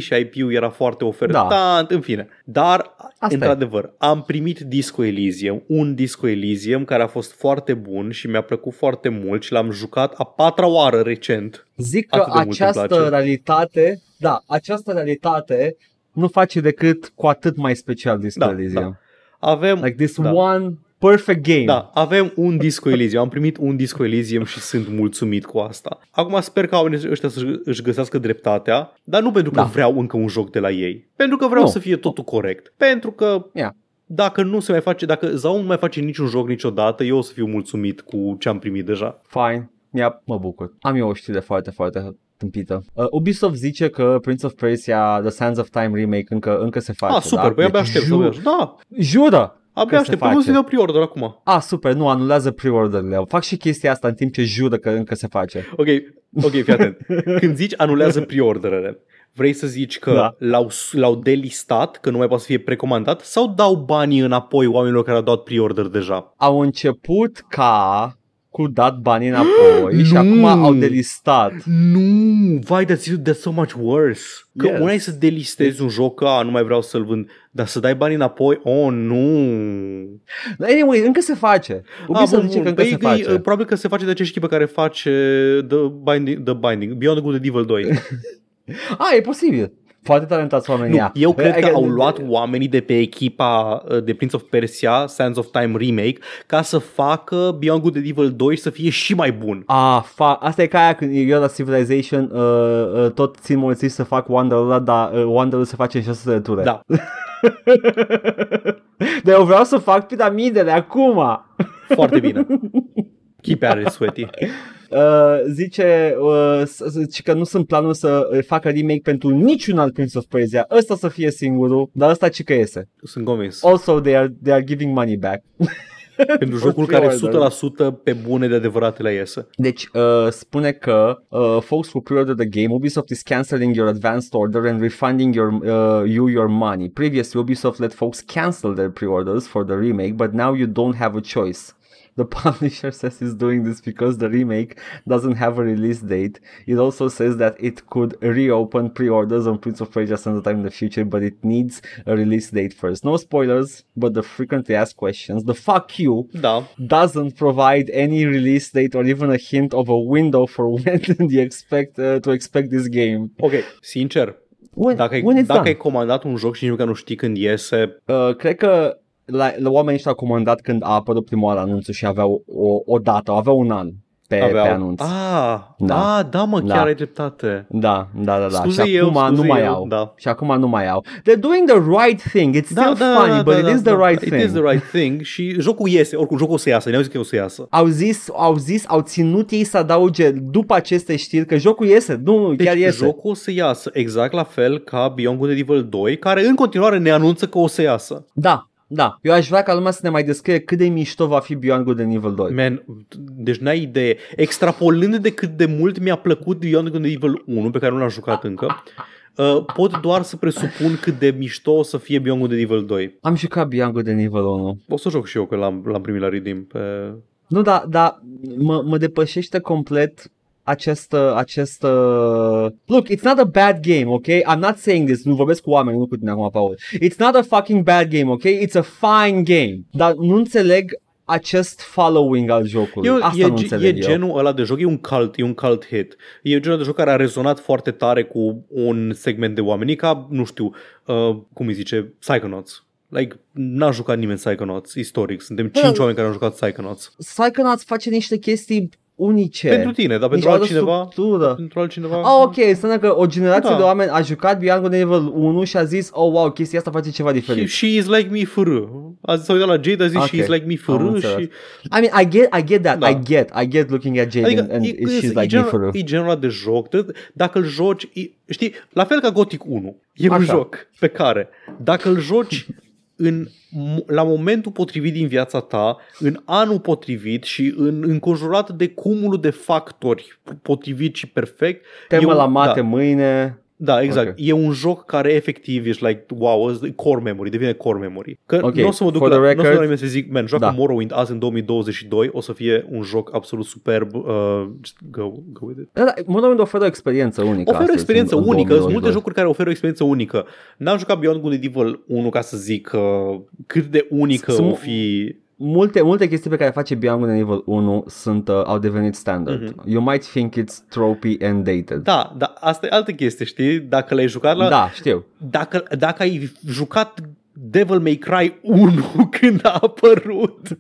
și IP-ul era foarte ofertant, da. în fine. Dar, Asta e. într-adevăr, am primit Disco Elysium, un Disco Elysium care a fost foarte bun și mi-a plăcut foarte mult și l-am jucat a patra oară recent. Zic că Atât de mult îmi această place. realitate, da, această realitate nu face decât cu atât mai special Disco Da, Elysium. Avem, Like this da. one perfect game. Da, avem un Disco Elysium, am primit un Disco Elysium și sunt mulțumit cu asta. Acum sper că oamenii ăștia să își găsească dreptatea, dar nu pentru că Da. vreau încă un joc de la ei, pentru că vreau Nu. să fie totul corect. Pentru că Yeah. dacă nu se mai face, dacă Zaun nu mai face niciun joc niciodată, eu o să fiu mulțumit cu ce am primit deja. Fine. Ia, mă bucur. Am eu o știre foarte, foarte tâmpită. Uh, Ubisoft zice că Prince of Persia The Sands of Time remake încă, încă se face. ah, super, da? păi abia Deci aștept să ju- văd. Da, Jură! Abia se aștept, până nu face. se dau pre-order acum. Ah, super, nu, anulează pre-order-le. Fac și chestia asta în timp ce jură că încă se face. Ok, ok, fii atent. Când zici anulează pre-orderele, vrei să zici că Da. l-au, l-au delistat, că nu mai poate să fie precomandat, sau dau banii înapoi oamenilor care au dat pre-order deja? Au început ca cu dat banii înapoi și Nu! acum au delistat. Nu, vai, that's, that's so much worse. Că Yes. una e să delistezi un joc, că a, nu mai vreau să-l vând, dar să dai banii înapoi, oh, nu. Anyway, încă se face. Ubisoft bun, zice că bun. încă Păi, se că e, face. Probabil că se face de aceeași echipă care face The Binding, The Binding Beyond the Good and Evil 2. Ah, e posibil. Foarte talentați oamenii Nu, ăia. eu cred că Adică- au luat oamenii de pe echipa uh, de Prince of Persia, Sands of Time Remake, ca să facă Beyond Good and Evil 2 să fie și mai bun. Ah, fa- asta e ca aia când eu la Civilization uh, uh, tot țin mulți să fac Wonder-ul ăla, dar uh, Wonder-ul se face în șase sătură. Da. Dar eu vreau să fac piramidele acum. Foarte bine. Keep at it, sweaty. Uh, zice uh, s- zice că nu sunt planul să uh, facă remake pentru niciun alt Prince of Persia. Ăsta să fie singurul, dar ăsta ce că iese. Sunt convins. Also, they are, they are giving money back. Pentru for jocul care pre-order. 100% pe bune de adevăratele iese. Deci, uh, spune că uh, folks who pre-order the game, Ubisoft is cancelling your advanced order and refunding your uh, you your money. Previously, Ubisoft let folks cancel their pre-orders for the remake, but now you don't have a choice. The publisher says it's doing this because the remake doesn't have a release date. It also says that it could reopen pre-orders on Prince of Persia sometime in the future, but it needs a release date first. No spoilers, but the frequently asked questions. The fuck you Da. doesn't provide any release date or even a hint of a window for when you expect uh, to expect this game. Ok, sincer, When, dacă, ai, when it's dacă done. ai comandat un joc și nici măcar nu știi când iese, Uh, cred că la, la oamenii ăștia au comandat când a apărut prima oară anunțul și aveau o, o dată, aveau un an pe, aveau... pe anunț. Ah, Da. da. ah, da mă, chiar Da. ai dreptate. Da, da, da, da. Scuze și eu, acum scuze nu mai eu, au. da. Și acum nu mai au. They're doing the right thing. It's still funny, but it is the right It thing. is the right thing și jocul iese, oricum jocul o să iasă, ne-au zis că o să iasă. Au zis, au zis, au ținut ei să adauge după aceste știri că jocul iese. Nu, Deci chiar iese. jocul o să iasă exact la fel ca Beyond Good and Evil 2, care în continuare ne anunță că o să iasă. Da, da. Eu aș vrea ca lumea să ne mai descrie cât de mișto va fi Beyond Good and Evil 2. Man, deci n-ai idee. Extrapolând de cât de mult mi-a plăcut Beyond Good and Evil 1, pe care nu l-am jucat încă, uh, pot doar să presupun cât de mișto o să fie Beyond Good and Evil 2. Am jucat Beyond Good and Evil 1. O să joc și eu, că l-am, l-am primit la Redeem pe... Nu, da, da, mă, mă depășește complet acest, acest uh... Look, it's not a bad game, ok? I'm not saying this, nu vorbesc cu oameni, nu cu tine acum, Paul. It's not a fucking bad game, ok? It's a fine game. Dar nu înțeleg acest following al jocului. Eu, Asta e, nu ge- înțeleg e eu. genul ăla de joc, e un cult, e un cult hit. E genul de joc care a rezonat foarte tare cu un segment de oameni, E ca, nu știu, uh, cum îi zice, Psychonauts. Like, n-a jucat nimeni Psychonauts, istoric. Suntem cinci Well- oameni care au jucat Psychonauts. Psychonauts face niște chestii unice. Pentru tine, dar pentru Nici altă altcineva... structură. Pentru altcineva... Ah, ok, înseamnă că o generație Da. de oameni a jucat Beyond Good and Evil 1 și a zis, oh wow, chestia asta face ceva She, diferit. she is like me fără. A zis, s-a uitat la Jade, a zis, Ok, she is like me am fără înțeles. și... I mean, I get, I get that, Da. I get, I get looking at Jade Adică and, and e, she's e, like me genul, for e genul ăla de joc. Trebuie- Dacă îl joci, e, știi, la fel ca Gothic 1. E un Așa. joc pe care, dacă îl joci în, mo- la momentul potrivit din viața ta, în anul potrivit și în, înconjurat de cumulul de factori potrivit și perfect, Temă e un- la mate Da, mâine. Da, exact. Ok. E un joc care efectiv ești like, wow, ăsta e core memory, devine core memory. Că Ok, nu o să mă duc for la, the nu o să record- la nimeni să zic, man, joacă Da. Morrowind azi în 2022, o să fie un joc absolut superb. Uh, just go, go with it. Da, da, Morrowind oferă o experiență unică. Oferă o astăzi, experiență în- în unică, sunt multe 2022. jocuri care oferă o experiență unică. N-am jucat Beyond Good and Evil 1 ca să zic uh, cât de unică Sunt- o fi Multe, multe chestii pe care face Beyond Good and Evil 1 sunt, uh, au devenit standard. Mhm. You might think it's tropey and dated. Da, dar asta e altă chestie, știi? Dacă l-ai jucat la... da știu. Dacă, dacă ai jucat Devil May Cry 1 când a apărut,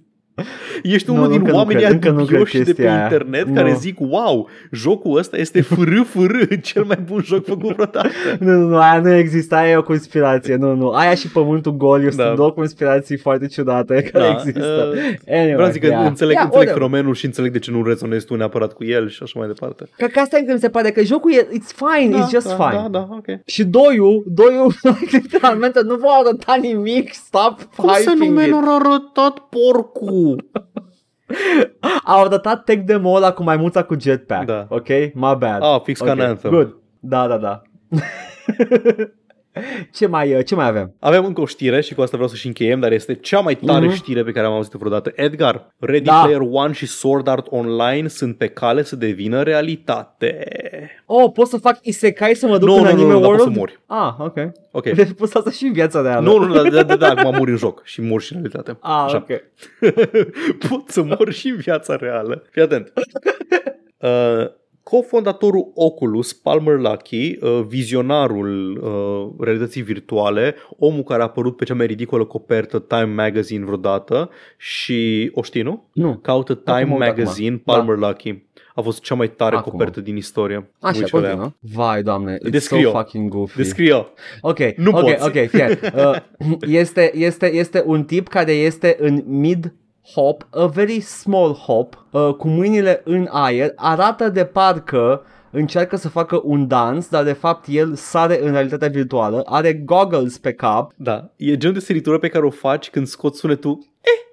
ești Nu, unul din încă nu oamenii cred- încă nu cred dubioși de pe chestia aia. internet Nu. care zic, wow, jocul ăsta este fără fără cel mai bun joc făcut vreodată. Nu, nu, nu, aia nu există, aia e o conspirație, nu, nu. Aia și Pământul Gol, Da. sunt două conspirații foarte ciudate care Da, există. uh, Anyway, Vreau să zic că yeah. înțeleg, Yeah, înțeleg whatever. fenomenul și înțeleg de ce nu rezonezi tu neapărat cu el și așa mai departe. Că, că asta e că mi se pare că jocul e, it's fine, Da, it's just da, fine. Da, da, ok. Și doiul, doiul, literalmente nu va arăta nimic, stop Cum să nu hyping it. mi arătat porcul? Au arătat tech demo ăla cu maimuța cu jetpack, Da. ok? My bad. Ah, fix ca Ok, în Anthem. Good. Da, da, da. ce, mai, uh, ce mai avem? Avem încă o știre și cu asta vreau să-și încheiem, dar este cea mai tare Mhm. știre pe care am auzit-o vreodată. Edgar, Ready Da. Player One și Sword Art Online sunt pe cale să devină realitate. Oh, pot să fac isekai să mă duc Nu, în nu, nu, anime nu, dar world? poți să mori. Ah, ok. Ok. Deci poți asta și în viața reală. Nu, nu, nu, da, da, da, acum mori în joc și mori și în realitate. Ah, Așa. ok. Pot să mor și în viața reală. Fii atent. Uh, cofondatorul Oculus, Palmer Luckey, uh, vizionarul uh, realității virtuale, omul care a apărut pe cea mai ridicolă copertă Time Magazine vreodată și o știi, nu? Nu. Caută Time Acum, Magazine, acum. Palmer Luckey. A fost cea mai tare Acum. copertă din istorie. Așa, Uite alea. continuă. Vai, doamne, it's Descrie-o. so fucking goofy. Descrie-o. Ok, Nu ok, poți. ok, fie. Uh, este, este, este un tip care este în mid hop, a very small hop, uh, cu mâinile în aer, arată de parcă încearcă să facă un dans, dar de fapt el sare în realitatea virtuală, are goggles pe cap, Da, e genul de săritură pe care o faci când scoți sunetul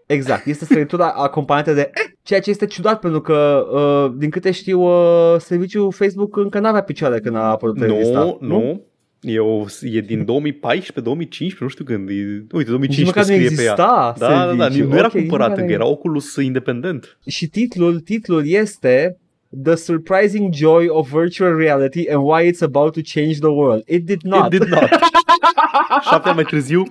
exact, este săritura acompaniată de eh, ceea ce este ciudat pentru că, uh, din câte știu, uh, serviciul Facebook încă n-avea picioare când a apărut revista. Nu, nu. E, o, e din 2014, 2015, nu știu când. E, uite, Nici 2015 măcar nu scrie pe ea. exista Da, da, da, serviciu. nu era Ok, nici cumpărat măcar încă, nu- era Oculus independent. Și titlul, titlul este The Surprising Joy of Virtual Reality and Why It's About to Change the World. It did not. It did not. Șapte ani mai târziu,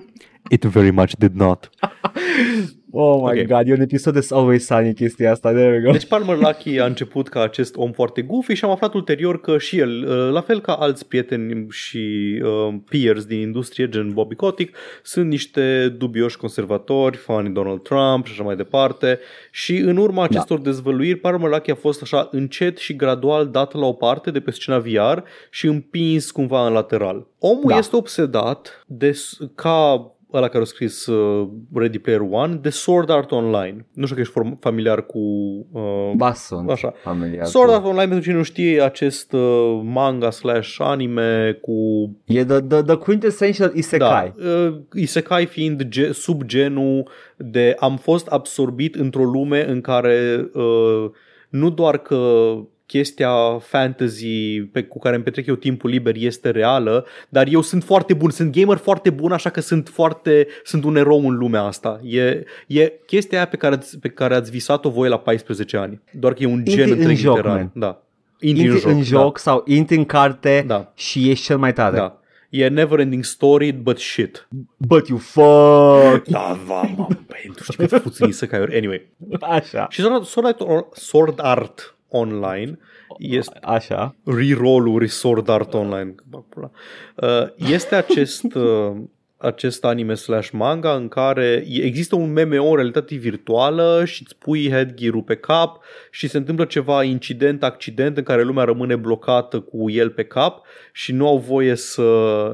it very much did not. Oh my Ok. god, e un episod de Always Sunny chestia asta. There we go. Deci Palmer Luckey a început ca acest om foarte goofy și am aflat ulterior că și el, uh, la fel ca alți prieteni și uh, peers din industrie, gen Bobby Kotick, sunt niște dubioși conservatori, fani Donald Trump și așa mai departe. Și în urma acestor da. dezvăluiri, Palmer Luckey a fost așa încet și gradual dat la o parte de pe scena VR și împins cumva în lateral. Omul Da. este obsedat de, s- ca ăla care a scris uh, Ready Player One, de Sword Art Online. Nu știu că ești form- familiar cu... Uh, Ba sunt Așa. familiar. Sword cu- Art Online, pentru cine nu știe, acest uh, manga slash anime cu... E the, the, the quintessential isekai. Da, uh, isekai fiind ge- subgenul de am fost absorbit într-o lume în care uh, nu doar că chestia fantasy pe, cu care îmi petrec eu timpul liber este reală, dar eu sunt foarte bun, sunt gamer foarte bun, așa că sunt foarte, sunt un erou în lumea asta. E, e chestia aia pe care, ați- pe care ați visat-o voi la 14 ani. Doar că e un Intri gen în întreg joc, literar. man. Da. Intri în joc, în joc sau intri în carte Da. și ești cel mai tare. Da. da. E never ending story, but shit. But you fuck! Da, va, mă, băi, nu știu cât fuți în isekai Anyway. Așa. Și Sword, Sword, Art, Sword Art Online este Așa. reroll-uri Sword Art Online. Bag pula. Uh, Este acest, uh, acest anime slash manga în care există un MMO în realitate virtuală și îți pui headgear-ul pe cap și se întâmplă ceva incident, accident în care lumea rămâne blocată cu el pe cap și nu au voie să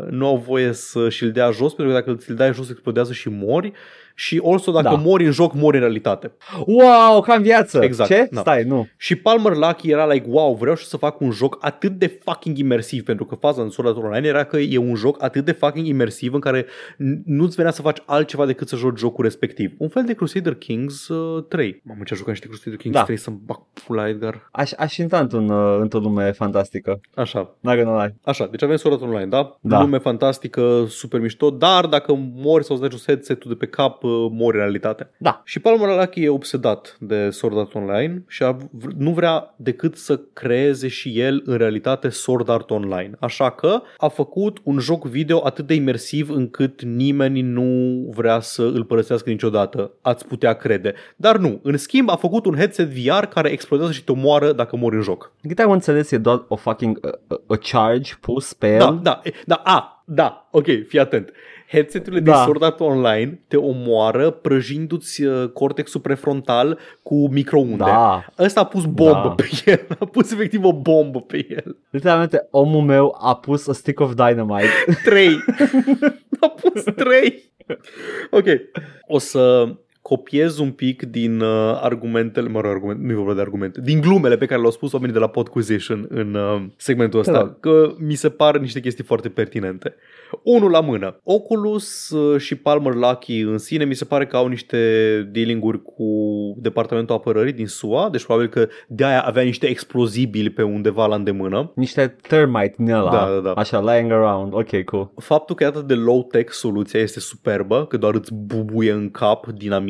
nu au voie să și-l dea jos pentru că dacă îl dai jos explodează și mori și also dacă Da. mori în joc, mori în realitate. Wow, ca în viață. Exact, Ce? da. Stai, nu. Și Palmer Luckey era like, wow, vreau și să fac un joc atât de fucking imersiv, pentru că faza în Sword Art Online era că e un joc atât de fucking imersiv în care n- nu-ți venea să faci altceva decât să joci jocul respectiv. Un fel de Crusader Kings uh, 3. Mamă, ce a jucat niște Crusader Kings Da. 3 să-mi bag pula Edgar. Aș, aș intra într-un, uh, într-o lume fantastică. Așa, Not gonna lie. așa, deci avem Sword Art Online, da? Da. Lume fantastică, super mișto, dar dacă mori sau îți dai jos headset-ul de pe cap, uh, mori în realitate. Da. Și Palmer Luckey e obsedat de Sword Art Online și a, v- nu vrea decât să creeze și el în realitate Sword Art Online. Așa că a făcut un joc video atât de imersiv încât nimeni nu vrea să îl părăsească niciodată. Ați putea crede. Dar nu. În schimb a făcut un headset VR care explodează și te omoară dacă mori în joc. Din câte am înțeles, e doar o fucking uh, a charge pus pe el. Da, da, e- da, a, da, ok, fii atent. Headseturile din Da. Sword Art Online te omoară prăjindu-ți uh, cortexul prefrontal cu microunde. Da. Ăsta a pus bombă Da. pe el, a pus efectiv o bombă pe el. Literalmente, omul meu a pus a stick of dynamite. Trei. a pus trei. Ok, o să copiez un pic din uh, argumentele, mă rog, argument, nu e vorba de argumente, din glumele pe care le-au spus oamenii de la Podquisition în uh, segmentul ăsta, Da. că mi se par niște chestii foarte pertinente. Unul la mână. Oculus uh, și Palmer Luckey în sine mi se pare că au niște dealinguri cu Departamentul Apărării din SUA, deci probabil că de aia avea niște explozibili pe undeva la îndemână. Niște termite din ăla. Da, da, da. Așa, lying around. Ok, cool. Faptul că e atât de low-tech soluția este superbă, că doar îți bubuie în cap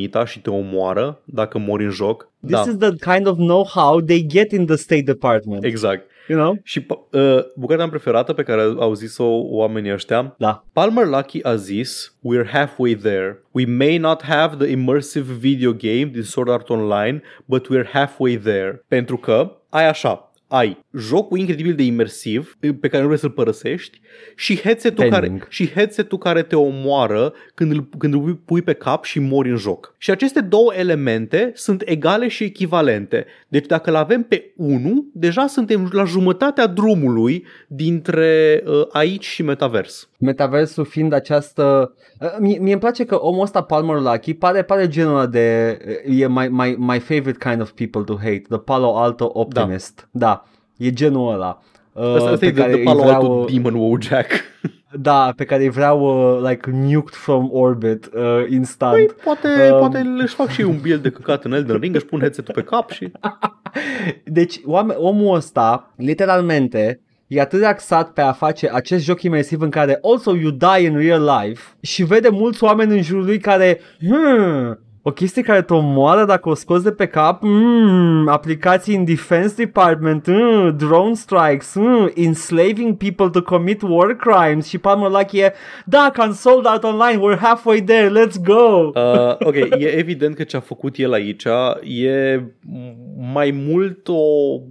dinamita și te omoară dacă mori în joc. This da, is the kind of know-how they get in the State Department. exact. You know? Și uh, bucata mea preferată pe care au zis-o oamenii ăștia, Da. Palmer Luckey a zis, We're halfway there. We may not have the immersive video game din Sword Art Online, but we're halfway there. Pentru că ai așa, ai jocul incredibil de imersiv pe care nu vrei să-l părăsești și headset-ul, care, Pending. și headset-ul care te omoară când îl, când îl pui pe cap și mori în joc. Și aceste două elemente sunt egale și echivalente. Deci dacă îl avem pe 1, deja suntem la jumătatea drumului dintre uh, aici și metavers. Metaversul fiind această... Uh, Mie, mie îmi place că omul ăsta, Palmer Lucky, pare, pare genul ăla de... E my, my, my favorite kind of people to hate, the Palo Alto optimist. Da, da e genul ăla. Uh, Asta, asta e de, de Palo Alto Demon Wojak. Da, pe care îi vreau uh, like nuked from orbit uh, instant. Păi, poate, um, poate își fac și eu un build de căcat în Elden Ring, își pun headset pe cap și... Deci oame- omul ăsta, literalmente, e atât de axat pe a face acest joc imersiv în care also you die in real life și vede mulți oameni în jurul lui care hmm, o chestie care te omoară dacă o scoți de pe cap, mm, aplicații în Defense Department, mm, drone strikes, mm, enslaving people to commit war crimes și Palmer Lucky e, da, can sold out online, we're halfway there, let's go! Uh, ok, e evident că ce a făcut el aici e mai mult o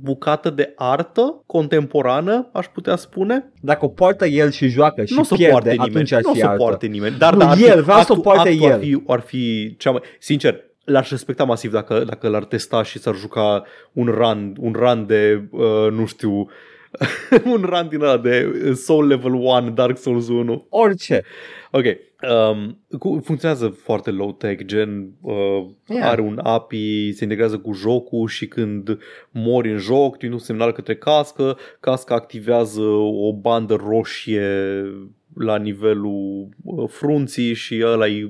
bucată de artă contemporană, aș putea spune. Dacă o poartă el și joacă și nu o să pierde, poarte nimeni, atunci ar nu o fi să artă. poarte nimeni. Dar, Nu, dar ar fi- el, vreau să o actul- poarte actul Ar el. fi, ar fi cea mai... Sincer, l-aș respecta masiv dacă, dacă l-ar testa și s-ar juca un run, un run de, uh, nu știu, un run din ăla de Soul Level 1, Dark Souls 1. Orice. Ok. Um, cu, funcționează foarte low-tech, gen uh, Yeah. yeah. are un API, se integrează cu jocul și când mori în joc, tu un semnal către cască, casca activează o bandă roșie la nivelul uh, frunții și ăla e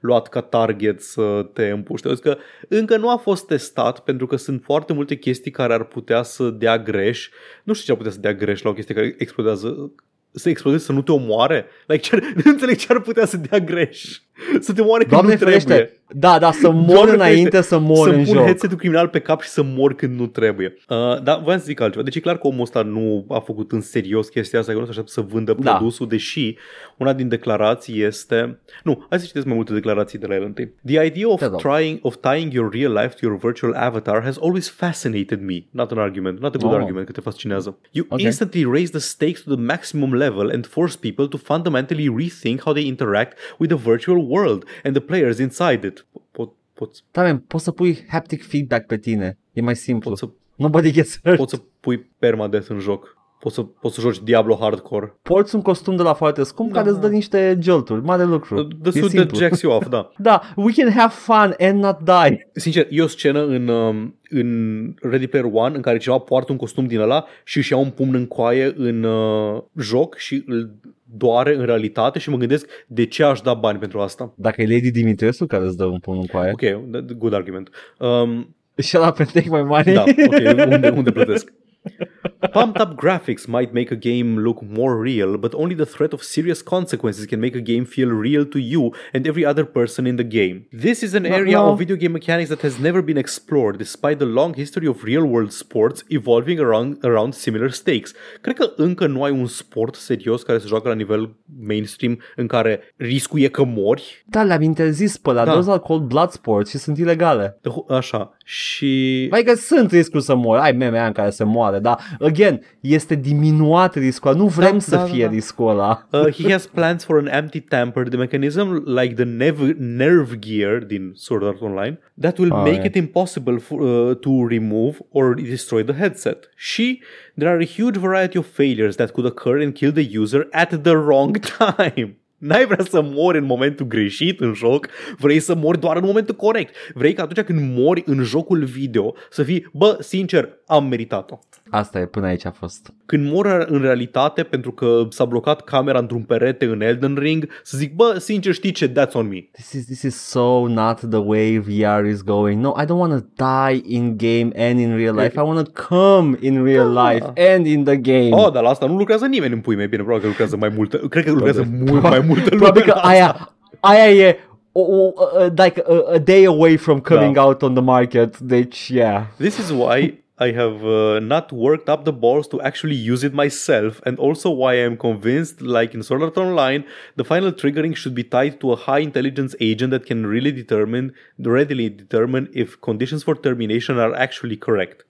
luat ca target să te împuște. Deci că încă nu a fost testat pentru că sunt foarte multe chestii care ar putea să dea greș. Nu știu ce ar putea să dea greș la o chestie care explodează să explodeze, să nu te omoare? Like, ce nu înțeleg ce ar putea să dea greș. Să te omoare când Doamne nu trebuie. ferește, da, da, să mor Doamne înainte ferește, să mor să în pun joc. headset-ul criminal pe cap și să mor când nu trebuie. Uh, dar voiam să zic altceva. Deci e clar că omul ăsta nu a făcut în serios chestia asta, că nu se așteaptă să vândă Da. produsul, deși una din declarații este... Nu, hai să citesc mai multe declarații de la el întâi. The idea of Te rog. trying of tying your real life to your virtual avatar has always fascinated me. Not an argument, not a good Oh. argument că te fascinează. You Ok. instantly raise the stakes to the maximum level and force people to fundamentally rethink how they interact with the virtual world and the players inside it. Pot, poți, Da, man, poți să pui haptic feedback pe tine. E mai simplu. poți să Nobody gets hurt. poți să pui permadeath în joc. Poți să, poți să joci Diablo Hardcore. Porți un costum de la foarte scump Da, care îți dă da. niște jolturi. Mare lucru. The e suit that simplu. jacks you off, da. Da, we can have fun and not die. Sincer, e o scenă în, um, în Ready Player One în care cineva poartă un costum din ăla și își ia un pumn în coaie în uh, joc și îl doare în realitate și mă gândesc de ce aș da bani pentru asta. Dacă e Lady Dimitrescu care îți dă un pumn în coaie. Ok, that- good argument. Um, Shut up and take my money. da, ok, unde, unde plătesc? Pumped up graphics might make a game look more real, but only the threat of serious consequences can make a game feel real to you and every other person in the game. This is an No, area no. of video game mechanics that has never been explored, despite the long history of real world sports evolving around, around similar stakes. Cred că încă nu ai un sport serios care se joacă la nivel mainstream în care riscul e că mori. Da, le-am interzis pe la Da. Those are called blood sports și sunt ilegale. Așa. Și... Adică sunt riscul să mor, ai meme aia în care se moare, dar, again, este diminuat riscul ăla, nu vrem Da, să da, da, fie da. riscul ăla. Uh, he has plans for an anti-tampered mechanism like the nerve, nerve gear din Sword Art Online that will Ah, make yeah. it impossible for, uh, to remove or destroy the headset. Și there are a huge variety of failures that could occur and kill the user at the wrong time. N-ai vrea să mori în momentul greșit în joc, vrei să mori doar în momentul corect. Vrei că atunci când mori în jocul video să fii, bă, sincer, am meritat-o. Asta e, până aici a fost. Când mor în realitate pentru că s-a blocat camera într-un perete în Elden Ring, să zic, bă, sincer, știi ce, that's on me. This is, this is so not the way VR is going. No, I don't want to die in game and in real life. I want to come in real Da. life and in the game. Oh, dar la asta nu lucrează nimeni în pui mei. Bine, probabil că lucrează mai multă. Cred că lucrează Probabil. mult mai multă lume. Probabil că la asta. aia, aia e o, o, uh, like a, a day away from coming Da. out on the market. Deci, yeah. This is why I have uh, not worked up the balls to actually use it myself, and also why I am convinced, like in Sword Art Online, the final triggering should be tied to a high intelligence agent that can really determine, readily determine if conditions for termination are actually correct.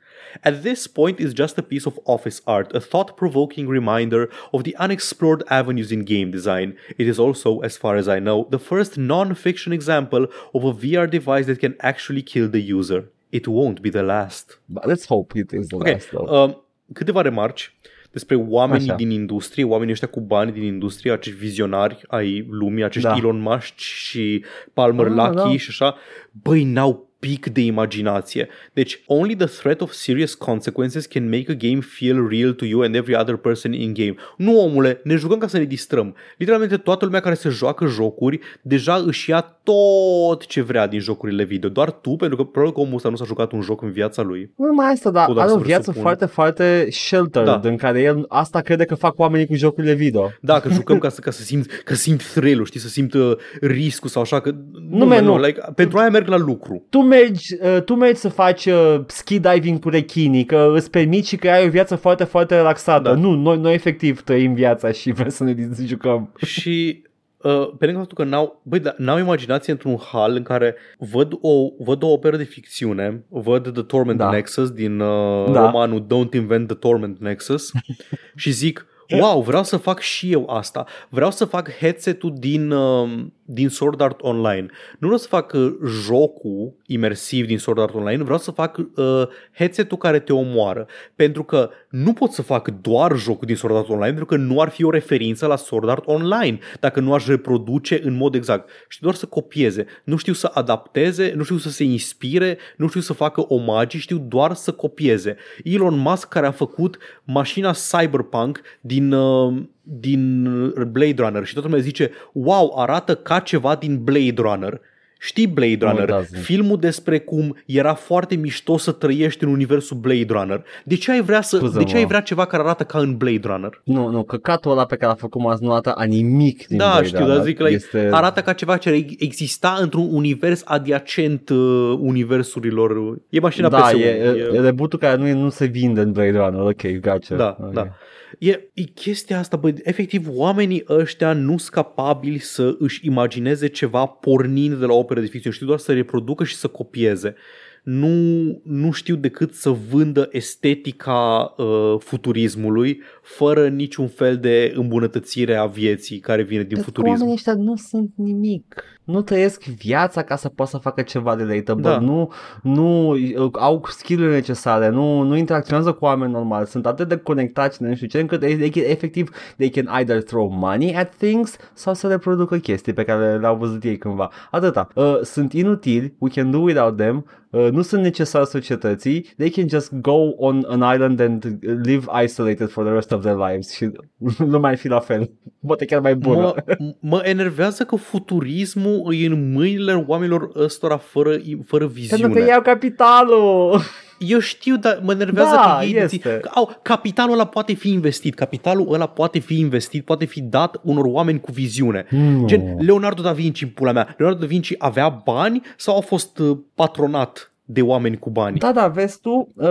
At this point is just a piece of office art, a thought-provoking reminder of the unexplored avenues in game design. It is also, as far as I know, the first non-fiction example of a VR device that can actually kill the user. It won't be the last. But let's hope it is the Ok, last though. uh, câteva remarci despre oamenii Așa. din industrie, oamenii ăștia cu bani din industrie, acești vizionari ai lumii, acești Da. Elon Musk și Palmer Ah, Luckey da. și așa, băi, n-au pic de imaginație. Deci, only the threat of serious consequences can make a game feel real to you and every other person in game. Nu, omule, ne jucăm ca să ne distrăm. Literalmente toată lumea care se joacă jocuri deja își ia tot ce vrea din jocurile video. Doar tu, pentru că probabil că omul ăsta nu s-a jucat un joc în viața lui. Nu numai asta, dar Cu doar are o să viață presupun. foarte, foarte sheltered, Da. în care el asta crede că fac oamenii cu jocurile video. Da, că jucăm ca să, ca să simt, că simt thrill știi, să simt uh, riscul sau așa, că nu, Nu, mă, man, nu, nu. like, pentru aia merg la lucru. Tu mergi, uh, tu mergi să faci uh, ski diving cu rechinii, că îți permiți și că ai o viață foarte, foarte relaxată. Da. Nu, noi, noi efectiv trăim viața și vrem să ne jucăm. și uh, pe lângă faptul că n-au, băi, da, n-au imaginație într-un hal în care văd o, văd o operă de ficțiune, văd The Torment Da. Nexus din uh, Da. romanul Don't Invent the Torment Nexus și zic, wow, vreau să fac și eu asta. Vreau să fac headset-ul din, uh, din Sword Art Online. Nu vreau să fac uh, jocul imersiv din Sword Art Online, vreau să fac uh, headset-ul care te omoară. Pentru că nu pot să fac doar jocul din Sword Art Online, pentru că nu ar fi o referință la Sword Art Online dacă nu aș reproduce în mod exact. Și doar să copieze. Nu știu să adapteze, nu știu să se inspire, nu știu să facă omagii, știu doar să copieze. Elon Musk care a făcut mașina Cyberpunk din, uh, din Blade Runner și toată lumea zice, wow, arată ca ceva din Blade Runner. Știi Blade No, it Runner? doesn't. filmul despre cum era foarte mișto să trăiești în universul Blade Runner. De ce ai vrea, să, Scuză-mă. de ce ai vrea ceva care arată ca în Blade Runner? Nu, nu, căcatul ăla pe care l-a făcut Maz nu arată a nimic din da, Blade știu, Runner. dar zic, like, este... arată ca ceva ce exista într-un univers adiacent uh, universurilor. E mașina da, PS1. e, e, e reboot care nu, e- nu se vinde în Blade Runner. Ok, gotcha. Da, okay. da. E, e chestia asta, băi, efectiv, oamenii ăștia nu sunt capabili să își imagineze ceva pornind de la opere de ficțiune, știu doar să reproducă și să copieze. Nu, nu știu decât să vândă estetica uh, futurismului fără niciun fel de îmbunătățire a vieții care vine din Pentru că futurism. oamenii ăștia nu sunt nimic. Nu trăiesc viața ca să poată să facă ceva relatable. Da. Nu, nu uh, au skill necesare, nu, nu interacționează cu oameni normali. Sunt atât de conectați, de nu știu ce, încât they, they, can- efectiv they can either throw money at things sau să reproducă chestii pe care le-au văzut ei cândva. Atâta. Uh, sunt inutili, we can do without them, uh, nu sunt necesari societății, they can just go on an island and live isolated for the rest of their lives și nu mai fi la fel. Poate chiar mai bună. Mă, mă enervează că futurismul e în mâinile oamenilor ăstora fără, fără viziune. Pentru că iau capitalul. Eu știu, dar mă nervează Da, că ei este. dețin- că, au, capitalul ăla poate fi investit, capitalul ăla poate fi investit, poate fi dat unor oameni cu viziune. Nu. Gen Leonardo da Vinci în pula mea. Leonardo da Vinci avea bani sau a fost uh, patronat de oameni cu bani? Da, da, vezi tu, uh,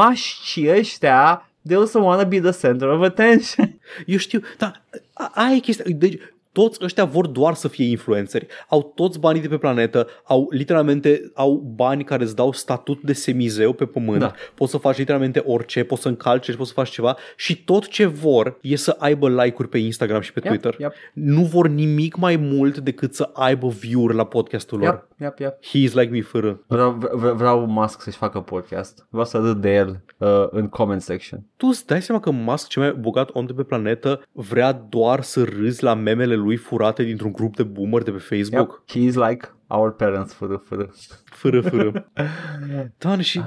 mașcii ăștia, they also wanna be the center of attention. Eu știu, dar a- aia e chestia. Deci, toți ăștia vor doar să fie influenceri. Au toți banii de pe planetă, au literalmente au bani care îți dau statut de semizeu pe pământ. Da. Poți să faci literalmente orice, poți să încalci, poți să faci ceva și tot ce vor e să aibă like-uri pe Instagram și pe Yep, Twitter. yep. Nu vor nimic mai mult decât să aibă view-uri la podcastul lor. Yep, yep, yep. He is like me fără. Vreau, vreau, vreau Musk să-și facă podcast. Vreau să râd de el uh, în comment section. Tu îți dai seama că Musk, cel mai bogat om de pe planetă, vrea doar să râzi la memele lui furate dintr-un grup de boomer de pe Facebook? Yep. He is like our parents fără, fără. Fără, fără. Dan, și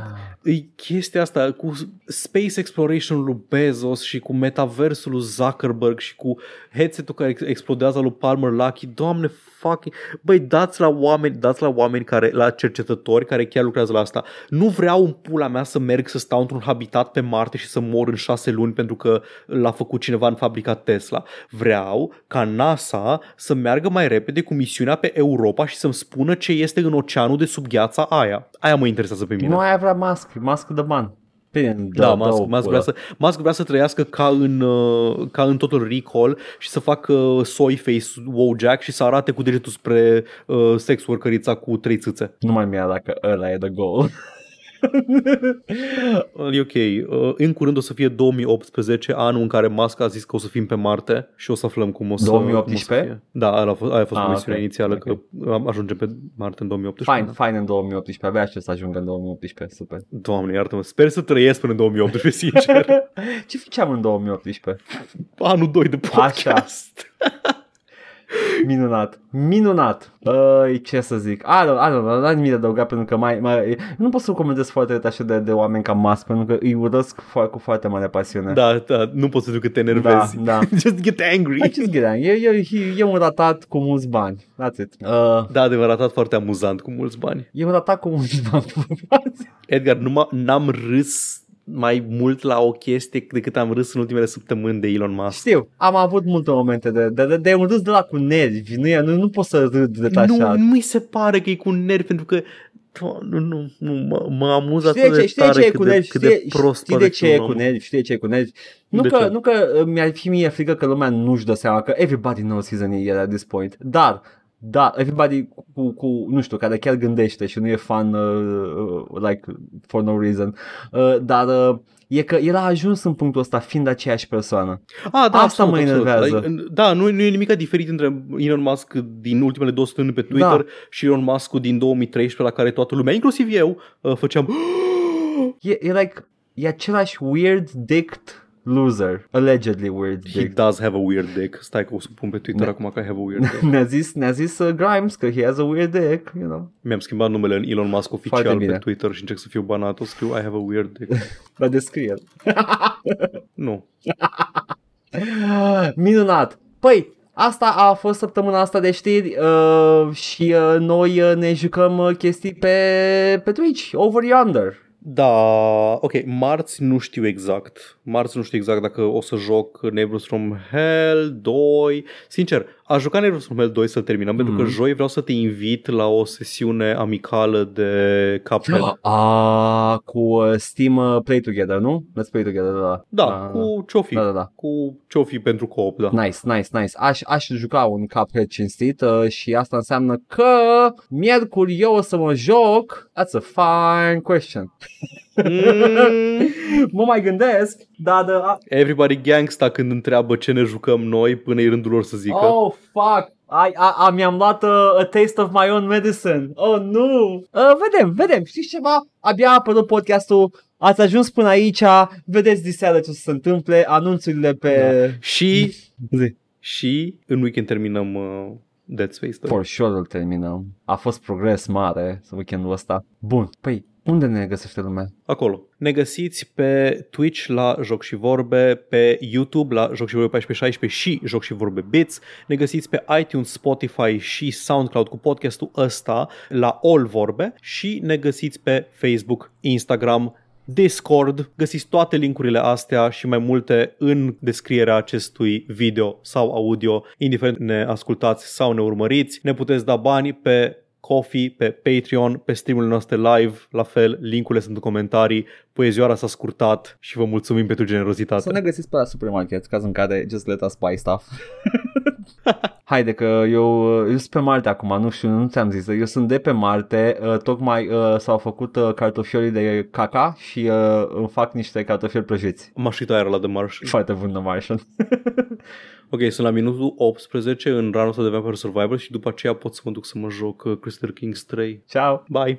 e chestia asta cu space exploration lui Bezos și cu metaversul lui Zuckerberg și cu headset-ul care ex- explodează lui Palmer Luckey. Doamne, fucking... Băi, dați la oameni, dați la oameni care, la cercetători care chiar lucrează la asta. Nu vreau în pula mea să merg să stau într-un habitat pe Marte și să mor în șase luni pentru că l-a făcut cineva în fabrica Tesla. Vreau ca NASA să meargă mai repede cu misiunea pe Europa și să-mi spună ce este în oceanul de sub gheața aia. Aia mă interesează pe mine. Nu aia vrea Musk, Musk the man. Bine, Da, Musk, Musk, vrea să, Musk vrea să trăiască ca în, uh, ca în Total Recall și să facă uh, soy face Wojak și să arate cu degetul spre uh, sex workerița cu trei țâțe. Nu mai mi-a dacă ăla e the goal. E ok. Uh, În curând o să fie 2018, anul în care Musk a zis că o să fim pe Marte și o să aflăm cum o să, 2018? Cum o să fie. Da, aia a fost, aia a fost Ah, promisiunea ok. inițială, Ok. că am- ajungem pe Marte în 2018. Fine, fine în 2018, abia aștept să ajungă în 2018, super. Doamne, iartă-mă, sper să trăiesc până în 2018, sincer. Ce făceam în 2018? Anul 2 de podcast. Minunat, minunat. Ai, ce să zic. I don't, I don't know, n-am nimic de adăugat pentru că mai, mai nu pot să comentez foarte tare așa de, de oameni ca Musk pentru că îi urăsc fo- cu foarte mare pasiune. Da, da, nu poți să duc că te enervezi. Da, da. Just get angry. I just get angry. E, e, e un ratat cu mulți bani. That's it. Uh, Da, adevărat, foarte amuzant cu mulți bani. e un ratat cu mulți bani. Edgar, numai n-am râs mai mult la o chestie decât am râs în ultimele săptămâni de Elon Musk. Știu, am avut multe momente de, de, de, de un râs de la cu nervi. Nu, e- nu, nu pot să râd de Nu, așa. nu mi se pare că e cu nervi pentru că Doamne, nu, nu, nu mă, mă amuză Știi atât de de ce, știi de tare ce e cât cu de, nervi? cât Știi, de prost știi de pare ce fi e un cu om. nervi? Știi de ce e cu nervi? Nu De că, ce? nu că uh, mi-ar fi mie frică că lumea nu-și dă seama că everybody knows he's an idiot at this point. Dar, da, everybody cu, cu, nu știu, care chiar gândește și nu e fan uh, uh, like for no reason. Uh, dar uh, e că el a ajuns în punctul ăsta fiind aceeași persoană. Ah, da, Asta absolut, mă absolut. enervează. Adică, Da, nu, nu e nimic diferit între Elon Musk din ultimele două săptămâni pe Twitter Da. și Elon Musk din 2013 la care toată lumea, inclusiv eu, uh, făceam E, e like, e același weird dicked loser. Allegedly weird He dick. does have a weird dick. Stai că o să pun pe Twitter Da. acum că I have a weird dick. Ne-a zis, ne-a zis uh, Grimes că he has a weird dick, you know. Mi-am schimbat numele în Elon Musk oficial Foarte pe bine. Twitter și încerc să fiu banat. O scriu I have a weird dick. La descriere. nu. Minunat. Păi, asta a fost săptămâna asta de știri uh, și uh, noi uh, ne jucăm uh, chestii pe, pe Twitch, over yonder. Da, ok, marți nu știu exact. Marți nu știu exact dacă o să joc Neighbors from Hell 2. Sincer, a jucat Neighbors from Hell 2 să-l terminăm, pentru că Mhm. joi vreau să te invit la o sesiune amicală de Cuphead. A, cu uh, Steam uh, Play Together, nu? Let's Play Together, da. Da, Ah, cu Ciofi. Da, da, da. Cu Ciofi pentru coop, da. Nice, nice, nice. Aș, aș juca un Cuphead cinstit uh, și asta înseamnă că miercuri eu o să mă joc. That's a fine question. Mm, mă mai gândesc, dar de, a, everybody gangsta când întreabă ce ne jucăm noi până e rândul lor să zică. Oh, fuck! I, a, a, mi-am luat uh, a taste of my own medicine. Oh, nu! Uh, vedem, vedem. Știți ceva? Abia a apărut podcastul. Ați ajuns până aici. Vedeți diseară ce o să se întâmple. Anunțurile pe... Și, Zi. și în weekend terminăm uh, Dead Space 2. For sure îl terminăm. A fost progres mare weekendul ăsta. Bun. Păi, unde ne găsește lumea? Acolo. Ne găsiți pe Twitch la Joc și Vorbe, pe YouTube la Joc și Vorbe 1416 și Joc și Vorbe Bits. Ne găsiți pe iTunes, Spotify și SoundCloud cu podcastul ăsta la All Vorbe și ne găsiți pe Facebook, Instagram, Discord. Găsiți toate linkurile astea și mai multe în descrierea acestui video sau audio, indiferent ne ascultați sau ne urmăriți. Ne puteți da bani pe Coffee, pe Patreon, pe streamurile noastre live, la fel, linkurile sunt în comentarii, poezioara s-a scurtat și vă mulțumim pentru generozitate. Să ne găsiți pe la supermarket, caz în care just let us buy stuff. Haide că eu, eu sunt pe Marte acum, nu știu, nu ți-am zis, eu sunt de pe Marte, uh, tocmai uh, s-au făcut uh, cartofiorii de caca și uh, îmi fac niște cartofiori prăjiți. M-a și aer la The Martian. Foarte bun The Martian. Ok, sunt la minutul 18 în ranul ăsta de Vampire Survivor și după aceea pot să mă duc să mă joc uh, Crystal Kings 3. Ciao! Bye!